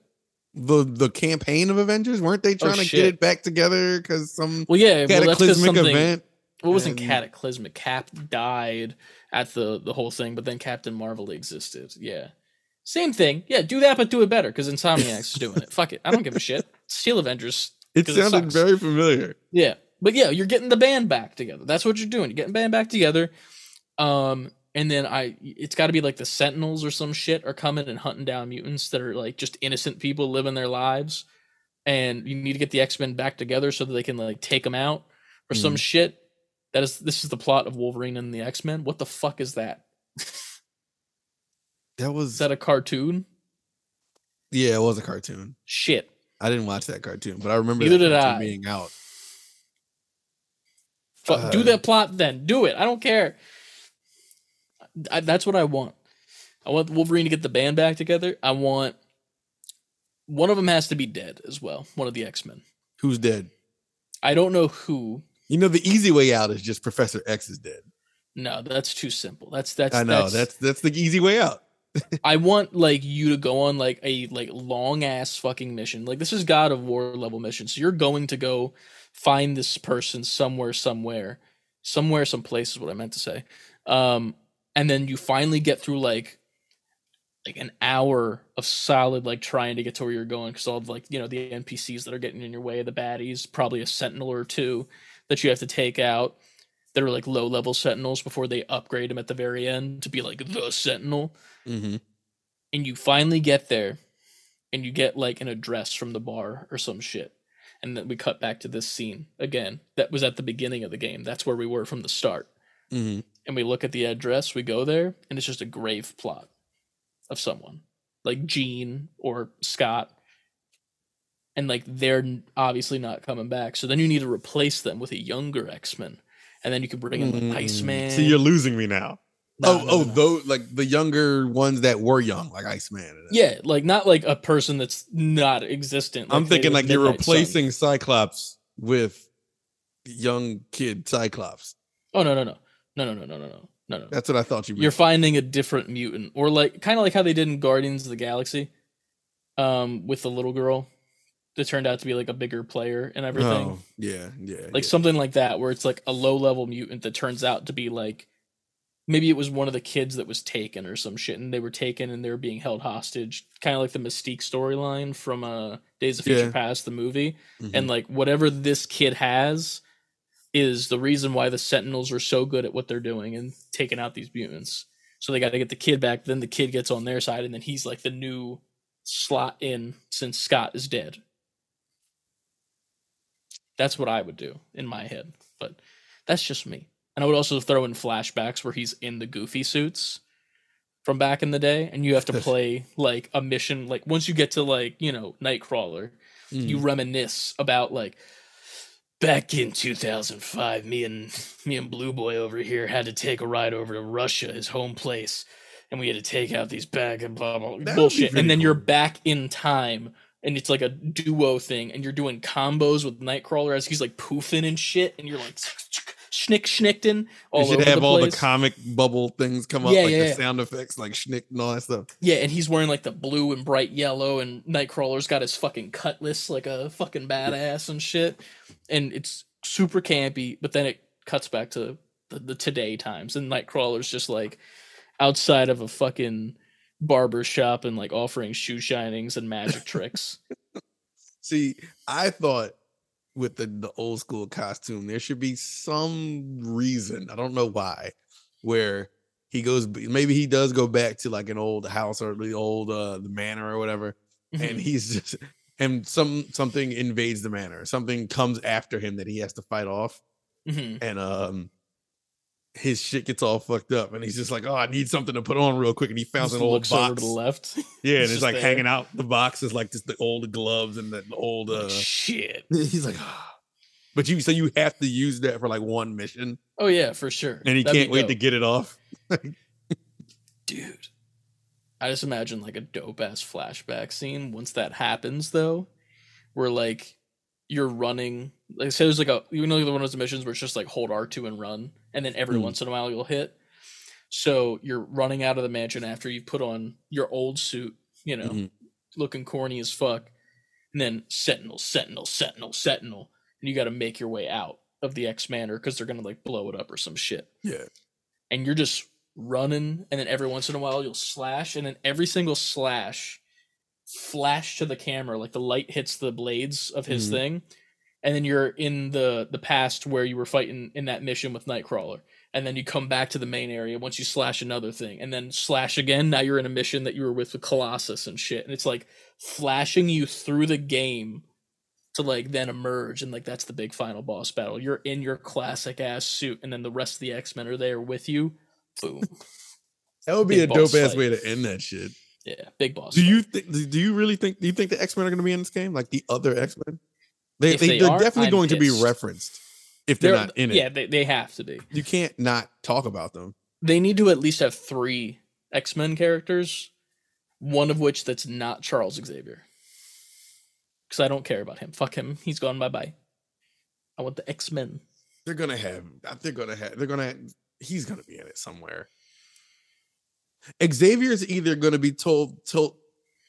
[SPEAKER 2] the the campaign of Avengers? Weren't they oh, trying to
[SPEAKER 1] Oh, shit.
[SPEAKER 2] get it back together because some
[SPEAKER 1] Well, yeah. Well,
[SPEAKER 2] cataclysmic
[SPEAKER 1] something.
[SPEAKER 2] event?
[SPEAKER 1] Well, it wasn't
[SPEAKER 2] and-
[SPEAKER 1] cataclysmic. Cap died at the the whole thing, but then Captain Marvel existed. Yeah. Same thing. Yeah, do that, but do it better because Insomniac's doing it. Fuck it. I don't give a shit. Steel Avengers.
[SPEAKER 2] It sounded
[SPEAKER 1] sucks.
[SPEAKER 2] very familiar.
[SPEAKER 1] Yeah. But yeah, you're getting the band back together. That's what you're doing. You're getting band back together. Um, and then I it's gotta be like the Sentinels or some shit are coming and hunting down mutants that are like just innocent people living their lives. And you need to get the X-Men back together so that they can like take them out or some
[SPEAKER 2] Mhm.
[SPEAKER 1] shit. That is this is the plot of Wolverine and the X-Men. What the fuck is that?
[SPEAKER 2] That was
[SPEAKER 1] Is that a cartoon?
[SPEAKER 2] yeah, it was a cartoon.
[SPEAKER 1] Shit.
[SPEAKER 2] I didn't watch that cartoon, but I remember
[SPEAKER 1] Neither
[SPEAKER 2] that
[SPEAKER 1] did I.
[SPEAKER 2] being out.
[SPEAKER 1] Fuck, do
[SPEAKER 2] Uh,
[SPEAKER 1] that plot then. Do it. I don't care. I, that's what I want. I want Wolverine to get the band back together. I want one of them has to be dead as well. One of the X Men.
[SPEAKER 2] Who's dead?
[SPEAKER 1] I don't know who.
[SPEAKER 2] You know, the easy way out is just Professor X is dead.
[SPEAKER 1] No, that's too simple. That's that's.
[SPEAKER 2] I know that's that's the easy way out.
[SPEAKER 1] I want like you to go on like a like long ass fucking mission. Like this is God of War level mission. So you're going to go find this person somewhere, somewhere, somewhere, someplace is what I meant to say. Um, and then you finally get through like like an hour of solid like trying to get to where you're going because all of like you know the NPCs that are getting in your way, the baddies, probably a sentinel or two that you have to take out that are like low level sentinels before they upgrade them at the very end to be like the sentinel
[SPEAKER 2] Mm-hmm.
[SPEAKER 1] and you finally get there and you get like an address from the bar or some shit and then we cut back to this scene again that was at the beginning of the game that's where we were from the start
[SPEAKER 2] Mm-hmm.
[SPEAKER 1] and we look at the address we go there and it's just a grave plot of someone like gene or scott and like they're obviously not coming back so then you need to replace them with a younger x-men and then you can bring in iceman
[SPEAKER 2] Mm. See, you're losing me now.
[SPEAKER 1] No,
[SPEAKER 2] oh,
[SPEAKER 1] no,
[SPEAKER 2] oh,
[SPEAKER 1] no.
[SPEAKER 2] those like the younger ones that were young, like Iceman.
[SPEAKER 1] yeah like not like a person that's not existent
[SPEAKER 2] I'm thinking like you're
[SPEAKER 1] Midnight Sun.
[SPEAKER 2] replacing Cyclops with young kid Cyclops.
[SPEAKER 1] Oh no no no no no no no no no no no.
[SPEAKER 2] That's what I thought you.
[SPEAKER 1] You're finding a different mutant, or like kind of like how they did in Guardians of the Galaxy, um, with the little girl that turned out to be like a bigger player and everything.
[SPEAKER 2] Oh, yeah, yeah.
[SPEAKER 1] like
[SPEAKER 2] yeah.
[SPEAKER 1] something like that, where it's like a low level mutant that turns out to be like maybe it was one of the kids that was taken or some shit, and they were taken and they were being held hostage, kind of like the Mystique storyline from uh Days of Future
[SPEAKER 2] Yeah.
[SPEAKER 1] Past, the movie
[SPEAKER 2] Mhm.
[SPEAKER 1] and like whatever this kid has is the reason why the sentinels are so good at what they're doing and taking out these mutants so they got to get the kid back then the kid gets on their side and then he's like the new slot in since scott is dead that's what i would do in my head but that's just me and i would also throw in flashbacks where he's in the goofy suits from back in the day and you have to play like a mission like once you get to like you know nightcrawler you
[SPEAKER 2] Mhm.
[SPEAKER 1] reminisce about like back in 2005 me and me and blue boy over here had to take a ride over to russia his home place and we had to take out these bag and blah blah, blah
[SPEAKER 2] That would be
[SPEAKER 1] bullshit and then you're back in time and it's like a duo thing and you're doing combos with nightcrawler as he's like poofing and shit and you're like schnick schnickton
[SPEAKER 2] you should have
[SPEAKER 1] the
[SPEAKER 2] all
[SPEAKER 1] place.
[SPEAKER 2] the comic bubble things come up,
[SPEAKER 1] Yeah,
[SPEAKER 2] like
[SPEAKER 1] yeah,
[SPEAKER 2] the
[SPEAKER 1] yeah.
[SPEAKER 2] sound effects, like schnick and all that stuff.
[SPEAKER 1] Yeah, and he's wearing like the blue and bright yellow, and Nightcrawler's got his fucking cutlass like a fucking badass and shit. And it's super campy, but then it cuts back to the, the today times, and Nightcrawler's just like outside of a fucking barber shop and like offering shoe shinings and magic tricks.
[SPEAKER 2] See, I thought with the, the old school costume, there should be some reason, I don't know why, where he goes maybe he does go back to like an old house or the old uh the manor or whatever,
[SPEAKER 1] Mm-hmm.
[SPEAKER 2] and he's just and some something invades the manor, something comes after him that he has to fight off,
[SPEAKER 1] Mhm.
[SPEAKER 2] and um his shit gets all fucked up and he's just like, Oh, I need something to put on real quick. And he found
[SPEAKER 1] Just
[SPEAKER 2] an old box.
[SPEAKER 1] to the left.
[SPEAKER 2] Yeah, and
[SPEAKER 1] It's
[SPEAKER 2] it's like
[SPEAKER 1] there.
[SPEAKER 2] hanging out the box is like just the old gloves and the old uh
[SPEAKER 1] Shit.
[SPEAKER 2] He's like, "Ah." but you so you have to use that for like one mission,
[SPEAKER 1] Oh yeah, for sure.
[SPEAKER 2] and he
[SPEAKER 1] That'd
[SPEAKER 2] can't wait to get it off.
[SPEAKER 1] dude i just imagine like a dope ass flashback scene once that happens though where like you're running like say there's like a you know the one of those missions where it's just like hold r2 and run and then every
[SPEAKER 2] Mm.
[SPEAKER 1] once in a while you'll hit so you're running out of the mansion after you've put on your old suit you know
[SPEAKER 2] Mhm.
[SPEAKER 1] looking corny as fuck and then sentinel sentinel sentinel sentinel and you got to make your way out of the x manor because they're gonna like blow it up or some shit
[SPEAKER 2] Yeah,
[SPEAKER 1] and you're just running, and then every once in a while you'll slash, and then every single slash flash to the camera, like the light hits the blades of his
[SPEAKER 2] Mhm.
[SPEAKER 1] thing, and then you're in the the past where you were fighting in that mission with Nightcrawler. And then you come back to the main area once you slash another thing, and then slash again. Now you're in a mission that you were with the Colossus and shit, and it's like flashing you through the game to like then emerge and like that's the big final boss battle. You're in your classic ass suit and then the rest of the X-Men are there with you. Boom.
[SPEAKER 2] That would be
[SPEAKER 1] Big
[SPEAKER 2] a dope ass
[SPEAKER 1] fight.
[SPEAKER 2] way to end that shit.
[SPEAKER 1] yeah, big boss.
[SPEAKER 2] Do
[SPEAKER 1] fight.
[SPEAKER 2] you think? Do you really think? Do you think the X Men are going to be in this game, like the other X Men? They,
[SPEAKER 1] If
[SPEAKER 2] they,
[SPEAKER 1] they
[SPEAKER 2] they are
[SPEAKER 1] are,
[SPEAKER 2] definitely
[SPEAKER 1] I'm
[SPEAKER 2] going to be referenced if they're, not in it.
[SPEAKER 1] Yeah, they, they have to be.
[SPEAKER 2] You can't not talk about them.
[SPEAKER 1] They need to at least have three X-Men characters, one of which that's not Charles Xavier. Cuz I don't care about him. Fuck him. He's gone bye-bye. I want the X-Men.
[SPEAKER 2] They're gonna have. They're gonna have. They're gonna. He's gonna be in it somewhere. Xavier's either gonna be told. Told.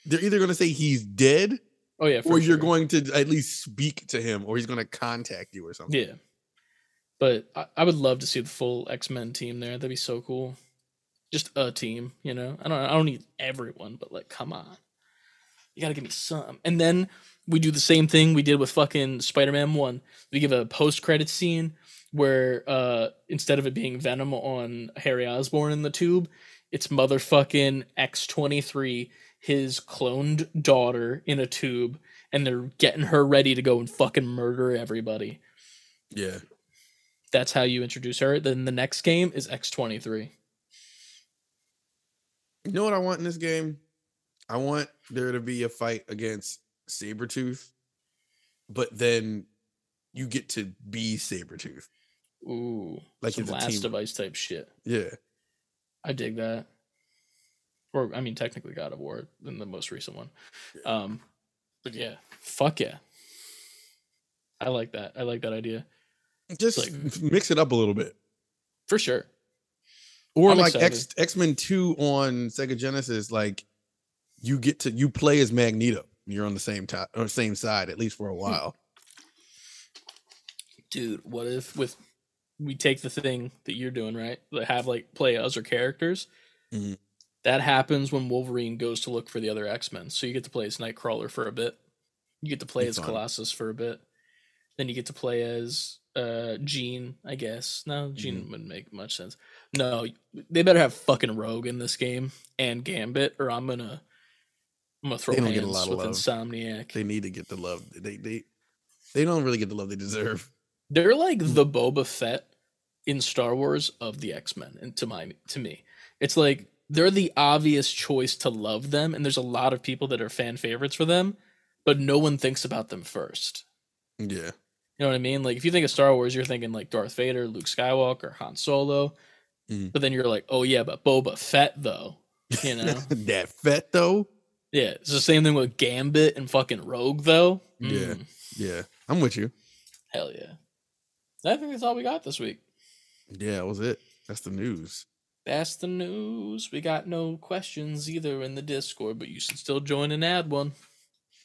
[SPEAKER 2] They're either gonna say he's dead,
[SPEAKER 1] Oh yeah,
[SPEAKER 2] or you're going to at least speak to him, or he's gonna contact you or something.
[SPEAKER 1] Yeah. But I, I would love to see the full X Men team there. That'd be so cool. Just a team, you know. I don't. I don't need everyone, but like, come on, you gotta give me some. And then we do the same thing we did with fucking Spider Man One. We give a post credit scene where uh instead of it being Venom on Harry Osborn in the tube, it's motherfucking X twenty three, his cloned daughter in a tube, and they're getting her ready to go and fucking murder everybody.
[SPEAKER 2] Yeah.
[SPEAKER 1] That's how you introduce her. Then the next game is X23.
[SPEAKER 2] You know what I want in this game? I want there to be a fight against Sabretooth, but then you get to be Sabretooth.
[SPEAKER 1] Ooh.
[SPEAKER 2] Like
[SPEAKER 1] some Last
[SPEAKER 2] of
[SPEAKER 1] Us type shit.
[SPEAKER 2] Yeah.
[SPEAKER 1] I dig that. Or I mean technically God of War than the most recent one. Um but yeah, fuck yeah. I like that. I like that idea.
[SPEAKER 2] Just
[SPEAKER 1] like-
[SPEAKER 2] mix it up a little bit.
[SPEAKER 1] For sure.
[SPEAKER 2] Or
[SPEAKER 1] I'm
[SPEAKER 2] like. X X Men Two on Sega Genesis, like you get to you play as Magneto. You're on the same top or same side at least for
[SPEAKER 1] Hmm.
[SPEAKER 2] a while.
[SPEAKER 1] Dude, what if with we take the thing that you're doing, right? That have like play other characters.
[SPEAKER 2] Mhm.
[SPEAKER 1] That happens when Wolverine goes to look for the other X-Men. So you get to play as Nightcrawler for a bit. You get to play
[SPEAKER 2] That's
[SPEAKER 1] as
[SPEAKER 2] fun.
[SPEAKER 1] Colossus for a bit. Then you get to play as uh Jean, I guess. No, Jean
[SPEAKER 2] Mm-hmm.
[SPEAKER 1] wouldn't make much sense. No, they better have fucking Rogue in this game and Gambit, or I'm gonna I'm gonna throw
[SPEAKER 2] They
[SPEAKER 1] hands
[SPEAKER 2] get a lot of
[SPEAKER 1] with
[SPEAKER 2] love.
[SPEAKER 1] Insomniac.
[SPEAKER 2] They need to get the love. They they they don't really get the love they deserve.
[SPEAKER 1] They're like
[SPEAKER 2] Mm.
[SPEAKER 1] the Boba Fett in Star Wars of the X Men, and to my to me, it's like they're the obvious choice to love them, and there's a lot of people that are fan favorites for them, but no one thinks about them first.
[SPEAKER 2] Yeah.
[SPEAKER 1] You know what I mean? Like if you think of Star Wars, you're thinking like Darth Vader, Luke Skywalker, Han Solo,
[SPEAKER 2] Mhm.
[SPEAKER 1] but then you're like, oh yeah, but Boba Fett though, you know?
[SPEAKER 2] that Fett though.
[SPEAKER 1] yeah, it's the same thing with Gambit and fucking Rogue though.
[SPEAKER 2] Yeah.
[SPEAKER 1] Mm,
[SPEAKER 2] Yeah. I'm with you.
[SPEAKER 1] hell yeah. I think that's all we got this week.
[SPEAKER 2] Yeah, that was it. That's the news.
[SPEAKER 1] That's the news. We got no questions either in the Discord, but you should still join and add one.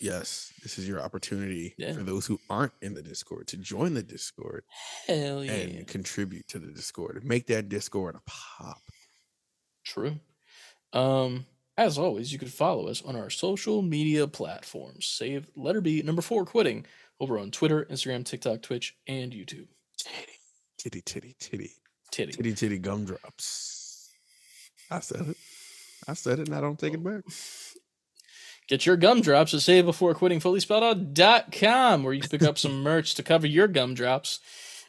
[SPEAKER 2] Yes, this is your opportunity
[SPEAKER 1] Yeah.
[SPEAKER 2] for those who aren't in the Discord to join the Discord
[SPEAKER 1] Hell yeah.
[SPEAKER 2] and contribute to the Discord. Make that Discord a pop.
[SPEAKER 1] True. Um, as always, you can follow us on our social media platforms. Save letter B number four quitting over on Twitter, Instagram, TikTok, Twitch, and YouTube.
[SPEAKER 2] Titty, titty, titty,
[SPEAKER 1] Titty.
[SPEAKER 2] titty, titty gumdrops. I said it. I said it, and I don't take it back.
[SPEAKER 1] Get your gumdrops at save before quitting fully spelled out.com where you can pick up some merch to cover your gumdrops.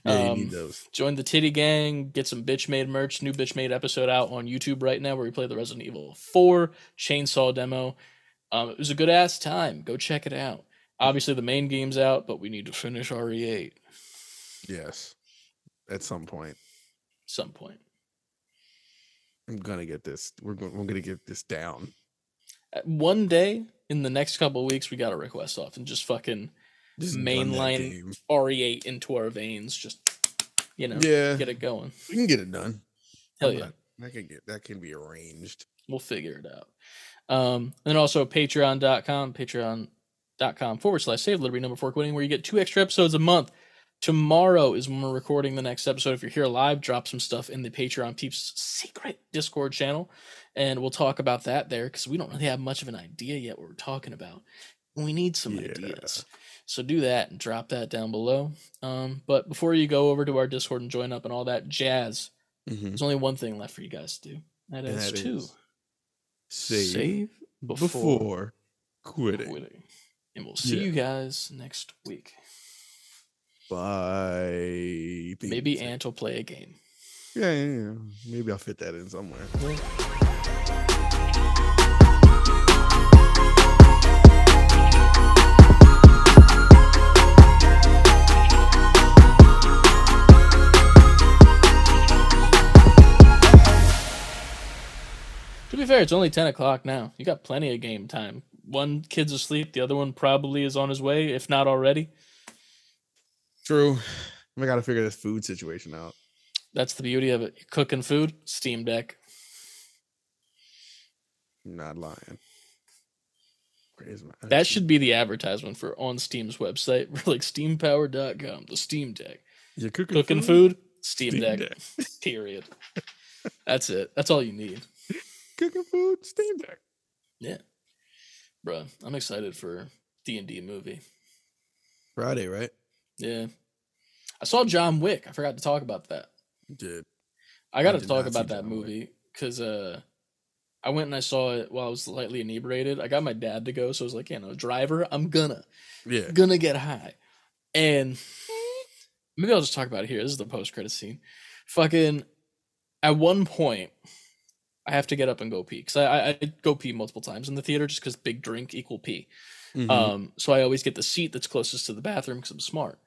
[SPEAKER 2] Yeah, you
[SPEAKER 1] Um,
[SPEAKER 2] need those.
[SPEAKER 1] Join the Titty Gang, get some Bitch Made merch. New Bitch Made episode out on YouTube right now where we play the Resident Evil 4 chainsaw demo. Um, it was a good ass time. Go check it out. Obviously, the main game's out, but we need to finish RE8
[SPEAKER 2] Yes, at some point.
[SPEAKER 1] some point.
[SPEAKER 2] I'm gonna get this. We're going. We're gonna get this down.
[SPEAKER 1] Uh, One day in the next couple of weeks, we got a request off and just fucking
[SPEAKER 2] Just
[SPEAKER 1] Mainline- RE8 into our veins. Just, you know,
[SPEAKER 2] Yeah,
[SPEAKER 1] get it going.
[SPEAKER 2] we can get it done.
[SPEAKER 1] Hell
[SPEAKER 2] I'm
[SPEAKER 1] yeah.
[SPEAKER 2] not- That can get. That can be arranged.
[SPEAKER 1] we'll figure it out. Um, and also patreon.com, patreon.com forward slash save liberty number four quitting, where you get two extra episodes a month. Tomorrow is when we're recording the next episode. If you're here live, drop some stuff in the Patreon Peeps secret Discord channel, and we'll talk about that there because we don't really have much of an idea yet what we're talking about. We need some
[SPEAKER 2] Yeah.
[SPEAKER 1] ideas. So do that and drop that down below. Um, but before you go over to our Discord and join up and all that jazz,
[SPEAKER 2] Mhm.
[SPEAKER 1] there's only one thing left for you guys to do. That
[SPEAKER 2] And
[SPEAKER 1] is
[SPEAKER 2] that
[SPEAKER 1] to
[SPEAKER 2] is Save,
[SPEAKER 1] save before,
[SPEAKER 2] before quitting.
[SPEAKER 1] quitting. And we'll see
[SPEAKER 2] Yeah.
[SPEAKER 1] you guys next week.
[SPEAKER 2] Bye.
[SPEAKER 1] Maybe Ant will play a game.
[SPEAKER 2] Yeah, yeah, yeah. Maybe I'll fit that in somewhere.
[SPEAKER 1] To be fair, it's only 10 o'clock now. You got plenty of game time. One kid's asleep, the other one probably is on his way, if not already.
[SPEAKER 2] True. I gotta figure this food situation out.
[SPEAKER 1] That's the beauty of it. You're cooking food, Steam Deck.
[SPEAKER 2] Not lying. Where's my
[SPEAKER 1] That should be the advertisement for on Steam's website. Like steampower.com, the Steam Deck.
[SPEAKER 2] You're cooking,
[SPEAKER 1] Cooking food, Steam,
[SPEAKER 2] Steam
[SPEAKER 1] Deck.
[SPEAKER 2] Deck.
[SPEAKER 1] Period. That's it. That's all you need.
[SPEAKER 2] Cooking food, Steam Deck.
[SPEAKER 1] Yeah. Bruh, I'm excited for D&D movie.
[SPEAKER 2] Friday, right?
[SPEAKER 1] Yeah. I saw John Wick. I forgot to talk about that.
[SPEAKER 2] Did.
[SPEAKER 1] I got to talk about that
[SPEAKER 2] John
[SPEAKER 1] movie because uh, I went and I saw it while I was slightly inebriated. I got my dad to go, so I was like, you know, driver, I'm gonna,
[SPEAKER 2] Yeah.
[SPEAKER 1] gonna get high. And maybe I'll just talk about it here. This is the post credit scene. Fucking, at one point, I have to get up and go pee because I, I, I go pee multiple times in the theater just because big drink equal pee.
[SPEAKER 2] Mhm.
[SPEAKER 1] Um, so I always get the seat that's closest to the bathroom because I'm smart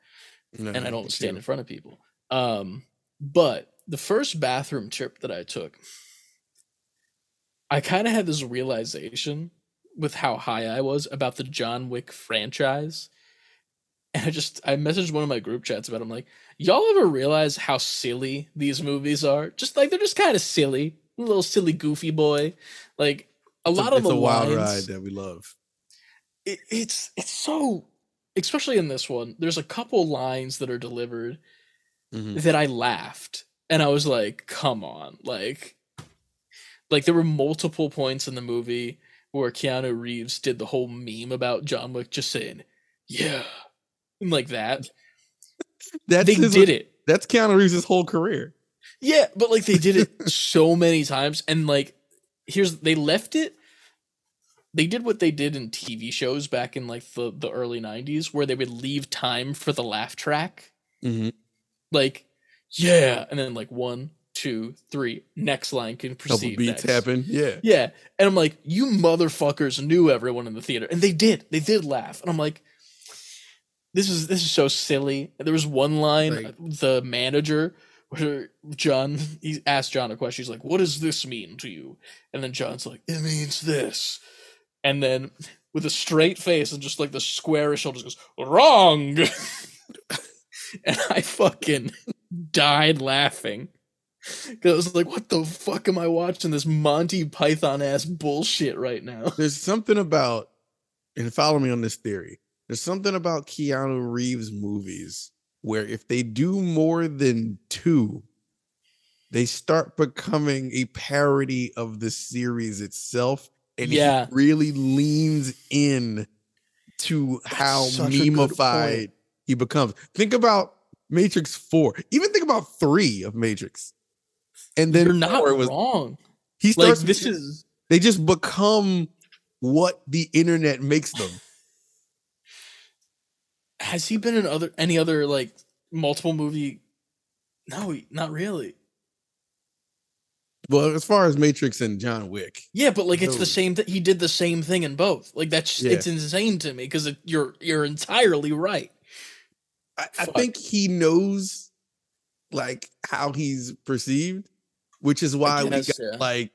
[SPEAKER 2] No,
[SPEAKER 1] and I don't stand
[SPEAKER 2] you.
[SPEAKER 1] in front of people. Um, but the first bathroom trip that I took, I kind of had this realization with how high I was about the John Wick franchise. And I just I messaged one of my group chats about it. I'm like, y'all ever realize how silly these movies are? Just like they're just kind of silly. A little silly goofy boy. Like a
[SPEAKER 2] It's
[SPEAKER 1] lot of
[SPEAKER 2] it's
[SPEAKER 1] the
[SPEAKER 2] a wild
[SPEAKER 1] lines,
[SPEAKER 2] ride that we love.
[SPEAKER 1] it, it's it's so especially in this one there's a couple lines that are delivered
[SPEAKER 2] Mhm.
[SPEAKER 1] that i laughed and i was like come on like like there were multiple points in the movie where keanu reeves did the whole meme about john wick just saying yeah and like that
[SPEAKER 2] That's
[SPEAKER 1] they
[SPEAKER 2] his-
[SPEAKER 1] did it
[SPEAKER 2] That's Keanu Reeves' whole career.
[SPEAKER 1] Yeah, but like they did it so many times, and like here's they left it. They did what they did in TV shows back in like the the early '90s, where they would leave time for the laugh track,
[SPEAKER 2] Mm-hmm.
[SPEAKER 1] like yeah, and then like one, two, three, next line can
[SPEAKER 2] Couple
[SPEAKER 1] proceed.
[SPEAKER 2] beats
[SPEAKER 1] next.
[SPEAKER 2] happen. Yeah.
[SPEAKER 1] Yeah, and I'm like, you motherfuckers knew everyone in the theater, and they did. They did laugh, and I'm like, this is this is so silly. There was one line,
[SPEAKER 2] Like-
[SPEAKER 1] the manager, where John he asked John a question. He's like, "What does this mean to you?" And then John's like, "It means this," and then with a straight face and just like the squarish shoulders goes, "Wrong," and I fucking died laughing. Cause I was like, what the fuck am I watching this Monty Python ass bullshit right now?
[SPEAKER 2] There's something about, and follow me on this theory. There's something about Keanu Reeves movies where if they do more than two, they start becoming a parody of the series itself. And
[SPEAKER 1] Yeah.
[SPEAKER 2] he really leans in to how
[SPEAKER 1] such
[SPEAKER 2] memeified he becomes. Think about Matrix 4. Even think about three of Matrix. And then
[SPEAKER 1] You're not
[SPEAKER 2] four was
[SPEAKER 1] wrong.
[SPEAKER 2] he
[SPEAKER 1] Like
[SPEAKER 2] starts
[SPEAKER 1] this is
[SPEAKER 2] they just become what the internet makes them.
[SPEAKER 1] has he been in other any other like multiple movie? No, he- not really.
[SPEAKER 2] Well, as far as Matrix and John Wick,
[SPEAKER 1] Yeah, but like it's
[SPEAKER 2] No.
[SPEAKER 1] the same. Th- he did the same thing in both. Like that's
[SPEAKER 2] Yeah.
[SPEAKER 1] it's insane to me because you're you're entirely right.
[SPEAKER 2] I, I think he knows like how he's perceived, which is why
[SPEAKER 1] guess,
[SPEAKER 2] we got
[SPEAKER 1] yeah.
[SPEAKER 2] like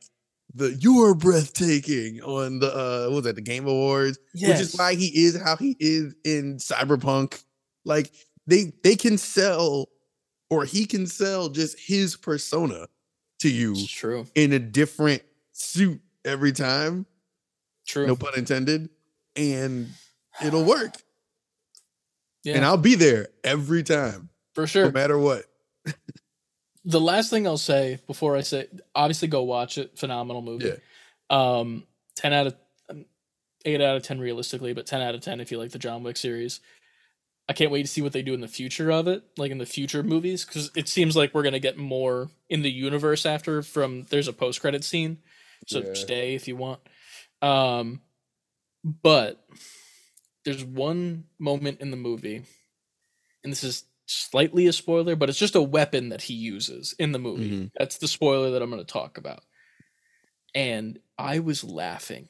[SPEAKER 2] the you are breathtaking on the uh what was that the Game Awards, which is why he is how he is in Cyberpunk. Like they they can sell or he can sell just his persona to you
[SPEAKER 1] It's true.
[SPEAKER 2] in a different suit every time.
[SPEAKER 1] True.
[SPEAKER 2] no pun intended, and it'll work.
[SPEAKER 1] Yeah,
[SPEAKER 2] and I'll be there every time,
[SPEAKER 1] for sure.
[SPEAKER 2] no matter what.
[SPEAKER 1] The last thing I'll say before I say, obviously, go watch it. Phenomenal movie.
[SPEAKER 2] Yeah.
[SPEAKER 1] Um, ten out of um, eight out of ten realistically, but ten out of ten if you like the John Wick series. I can't wait to see what they do in the future of it, like in the future movies, because it seems like we're gonna get more in the universe after. From there's a post credit scene, so
[SPEAKER 2] Yeah.
[SPEAKER 1] stay if you want. Um, but there's one moment in the movie, and this is slightly a spoiler, but it's just a weapon that he uses in the movie.
[SPEAKER 2] Mhm.
[SPEAKER 1] That's the spoiler that I'm going to talk about. And I was laughing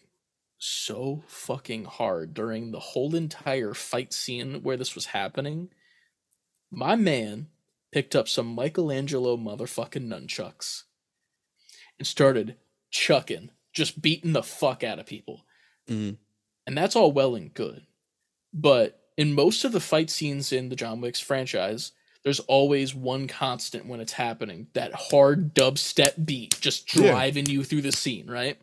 [SPEAKER 1] so fucking hard during the whole entire fight scene where this was happening. My man picked up some Michelangelo motherfucking nunchucks and started chucking, just beating the fuck out of people.
[SPEAKER 2] Mhm.
[SPEAKER 1] And that's all well and good. But in most of the fight scenes in the John Wick's franchise, there's always one constant when it's happening that hard dubstep beat just
[SPEAKER 2] Yeah.
[SPEAKER 1] driving you through the scene, right?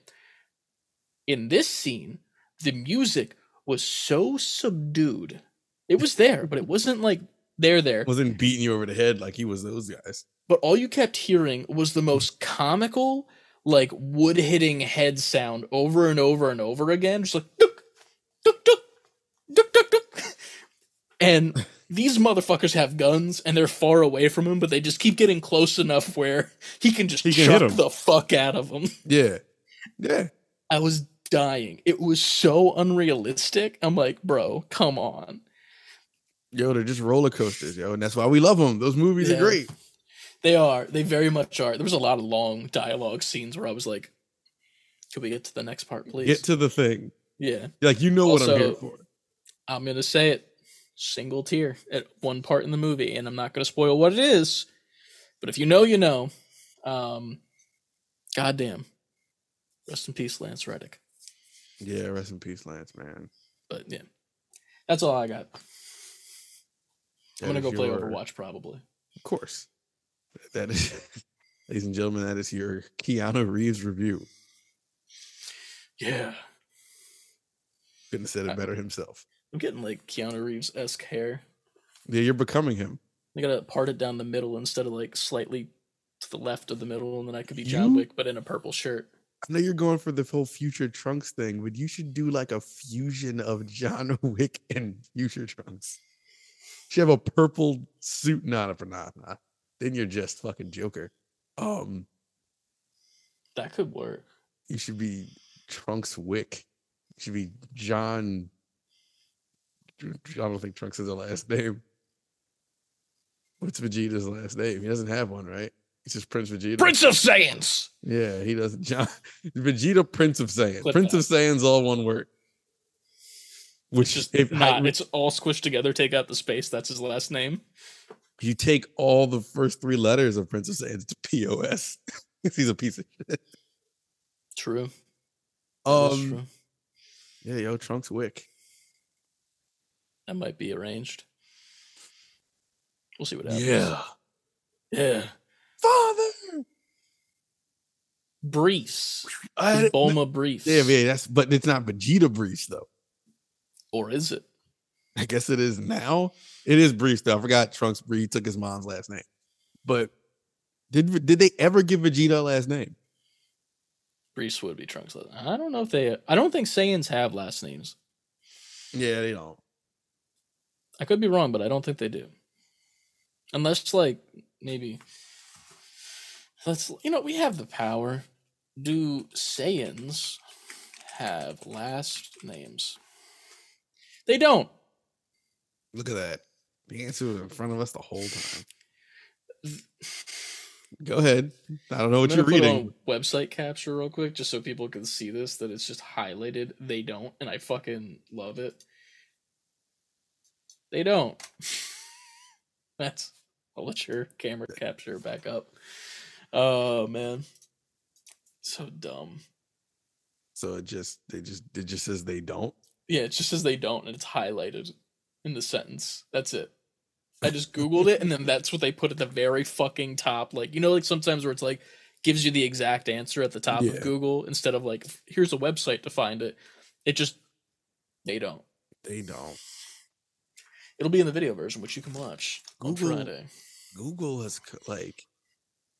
[SPEAKER 1] In this scene, the music was so subdued. It was there, but it wasn't like there, there.
[SPEAKER 2] Wasn't beating you over the head like he was those guys.
[SPEAKER 1] But all you kept hearing was the most comical, like wood hitting head sound over and over and over again, just like duk, duk, duk, duk, duk, duk. And these motherfuckers have guns and they're far away from him, but they just keep getting close enough where he can just
[SPEAKER 2] He can hit
[SPEAKER 1] the fuck out of them.
[SPEAKER 2] Yeah. Yeah.
[SPEAKER 1] I was dying. It was so unrealistic. I'm like, bro, come on.
[SPEAKER 2] Yo, they're just roller coasters, yo. And that's why we love them. Those movies
[SPEAKER 1] Yeah.
[SPEAKER 2] are great.
[SPEAKER 1] They are. They very much are. There was a lot of long dialogue scenes where I was like, "Can we get to the next part, please?"
[SPEAKER 2] Get to the thing.
[SPEAKER 1] yeah,
[SPEAKER 2] Like you know what I'm here for.
[SPEAKER 1] I'm gonna say it. Single tear at one part in the movie, and I'm not gonna spoil what it is. But if you know, you know. Um, goddamn. Rest in peace, Lance Reddick.
[SPEAKER 2] Yeah, rest in peace, Lance, man.
[SPEAKER 1] But yeah, that's all I got. I'm
[SPEAKER 2] That
[SPEAKER 1] gonna go play
[SPEAKER 2] your-
[SPEAKER 1] Overwatch probably.
[SPEAKER 2] Of course. That is ladies and gentlemen, that is your Keanu Reeves review.
[SPEAKER 1] Yeah,
[SPEAKER 2] Couldn't have said it better himself.
[SPEAKER 1] I'm getting like Keanu Reeves esque hair.
[SPEAKER 2] Yeah, you're becoming him.
[SPEAKER 1] I gotta part it down the middle instead of like slightly to the left of the middle, and then I could be John
[SPEAKER 2] You-
[SPEAKER 1] Wick, but in a purple shirt.
[SPEAKER 2] I know you're going for the whole future trunks thing, but you should do like a fusion of John Wick and future trunks. You should have a purple suit. not a nah. Then you're just fucking Joker. Um,
[SPEAKER 1] That could work.
[SPEAKER 2] you should be Trunks Wick. You should be John. I don't think Trunks is a last name. What's Vegeta's last name? He doesn't have one, right? It's just Prince Vegeta.
[SPEAKER 1] Prince of Saiyans.
[SPEAKER 2] Yeah, he doesn't. John Vegeta, Prince of Saiyan.
[SPEAKER 1] Clip
[SPEAKER 2] Prince
[SPEAKER 1] that.
[SPEAKER 2] of Saiyan's all one word. Which
[SPEAKER 1] It's just
[SPEAKER 2] if
[SPEAKER 1] not.
[SPEAKER 2] which-
[SPEAKER 1] It's all squished together. Take out the space. That's his last name.
[SPEAKER 2] you take all the first three letters of Prince of Saiyan, it's POS. He's a piece of shit.
[SPEAKER 1] True. Is
[SPEAKER 2] Um,
[SPEAKER 1] true.
[SPEAKER 2] yeah, yo, Trunks Wick.
[SPEAKER 1] That might be arranged. We'll see what happens.
[SPEAKER 2] Yeah,
[SPEAKER 1] Yeah.
[SPEAKER 2] Father.
[SPEAKER 1] Briefs.
[SPEAKER 2] I,
[SPEAKER 1] Bulma briefs.
[SPEAKER 2] yeah, yeah, that's but it's not Vegeta Briefs though.
[SPEAKER 1] Or is it?
[SPEAKER 2] I guess it is now. It is Briefs though. I forgot Trunks Briefs took his mom's last name. But did did they ever give Vegeta a last name?
[SPEAKER 1] Briefs would be Trunks. I don't know if they. I don't think Saiyans have last names.
[SPEAKER 2] Yeah, they don't.
[SPEAKER 1] I could be wrong, but I don't think they do. Unless, like, maybe. Let's. You know, we have the power. Do Saiyans have last names? They don't.
[SPEAKER 2] Look at that. The answer was in front of us the whole time. Go ahead. I don't know what you're reading.
[SPEAKER 1] website capture real quick, just so people can see this. That it's just highlighted. They don't, and I fucking love it. They don't. That's. I'll let your camera capture back up. Oh man, so dumb.
[SPEAKER 2] So it just they just it just says they don't.
[SPEAKER 1] Yeah, it just says they don't, and it's highlighted in the sentence. That's it. I just googled it, and then that's what they put at the very fucking top. Like you know, like sometimes where it's like gives you the exact answer at the top
[SPEAKER 2] Yeah.
[SPEAKER 1] of Google instead of like here's a website to find it. It just they don't.
[SPEAKER 2] They don't.
[SPEAKER 1] It'll be in the video version, which you can watch on
[SPEAKER 2] Google-
[SPEAKER 1] Friday.
[SPEAKER 2] Google has like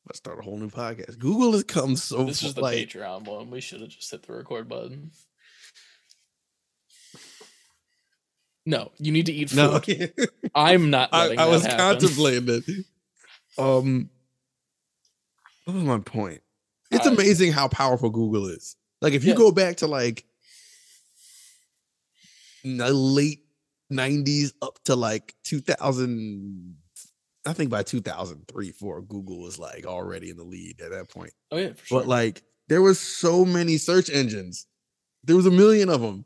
[SPEAKER 2] let's start a whole new podcast. Google has come so
[SPEAKER 1] This is the
[SPEAKER 2] like
[SPEAKER 1] Patreon one. We should have just hit the record button. No, you need to eat food.
[SPEAKER 2] no.
[SPEAKER 1] I'm not.
[SPEAKER 2] I, I was
[SPEAKER 1] happen.
[SPEAKER 2] contemplating it. Um, what was my point? It's
[SPEAKER 1] I-
[SPEAKER 2] amazing how powerful Google is. Like, if you
[SPEAKER 1] Yeah.
[SPEAKER 2] go back to like the late '90s up to like 2000, I think by 2003, four, Google was like already in the lead at that point.
[SPEAKER 1] Oh yeah, for sure.
[SPEAKER 2] But like, there was so many search engines. There was a million of them.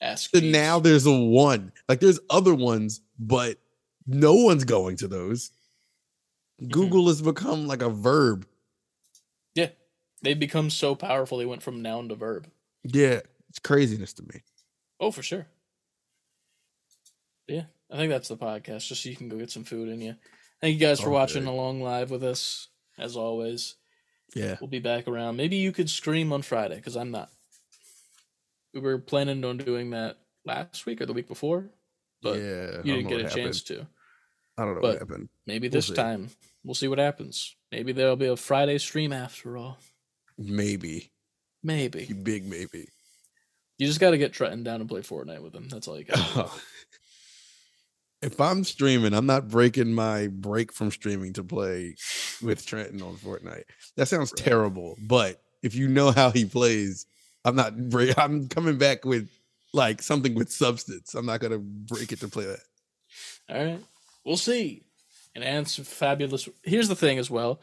[SPEAKER 1] Ask
[SPEAKER 2] And now there's a one. Like there's other ones, but no one's going to those.
[SPEAKER 1] Mm-hmm.
[SPEAKER 2] Google has become like a verb.
[SPEAKER 1] yeah, they've become so powerful. They went from noun to verb.
[SPEAKER 2] Yeah, it's craziness to me.
[SPEAKER 1] Oh, for sure. Yeah, I think that's the podcast. Just so you can go get some food in you. Thank you guys for watching along live with us. As always,
[SPEAKER 2] Yeah.
[SPEAKER 1] we'll be back around. Maybe you could stream on Friday because I'm not. We were planning on doing that last week or the week before, but
[SPEAKER 2] yeah.
[SPEAKER 1] You didn't get a
[SPEAKER 2] what
[SPEAKER 1] chance to.
[SPEAKER 2] I don't know
[SPEAKER 1] but-
[SPEAKER 2] what happened.
[SPEAKER 1] Maybe
[SPEAKER 2] We'll
[SPEAKER 1] this
[SPEAKER 2] see.
[SPEAKER 1] time we'll see what happens. Maybe there'll be a Friday stream after all.
[SPEAKER 2] Maybe.
[SPEAKER 1] Maybe
[SPEAKER 2] Big maybe.
[SPEAKER 1] you just got to get Trenton down and play Fortnite with him. That's all you got.
[SPEAKER 2] if I'm streaming, I'm not breaking my break from streaming to play with Trenton on Fortnite. That sounds terrible, but if you know how he plays, I'm not break. I'm coming back with like something with substance. I'm not gonna break it to play that.
[SPEAKER 1] All right. We'll see. And answer fabulous. Here's the thing as well.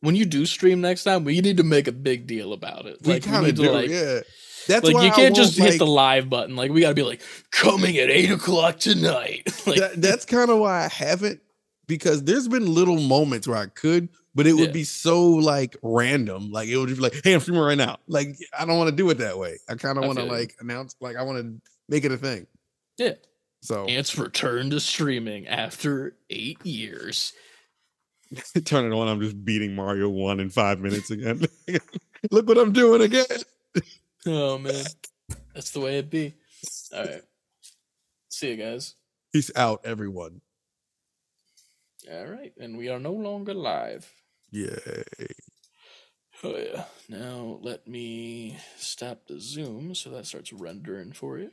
[SPEAKER 1] When you do stream next time, we need to make a big deal about it.
[SPEAKER 2] We
[SPEAKER 1] Like
[SPEAKER 2] kind of do,
[SPEAKER 1] to like
[SPEAKER 2] yeah. That's
[SPEAKER 1] like
[SPEAKER 2] why
[SPEAKER 1] you can't just hit the live button. Like we gotta be like coming at eight o'clock tonight. like
[SPEAKER 2] that, that's kind of why I haven't because there's been little moments where I could, but it would
[SPEAKER 1] Yeah.
[SPEAKER 2] be so like random. Like it would just be like, hey, I'm streaming right now. Like I don't want to do it that way. I kind of want to like announce, like I want to make it a thing.
[SPEAKER 1] yeah.
[SPEAKER 2] So
[SPEAKER 1] Ants return to streaming after eight years.
[SPEAKER 2] turn it on. I'm just beating Mario one in five minutes again. Look what I'm doing again.
[SPEAKER 1] Oh man. That's the way it be. All right. See you guys.
[SPEAKER 2] Peace out, everyone.
[SPEAKER 1] All right. And we are no longer live.
[SPEAKER 2] Yay.
[SPEAKER 1] Oh yeah. Now let me stop the zoom so that starts rendering for you.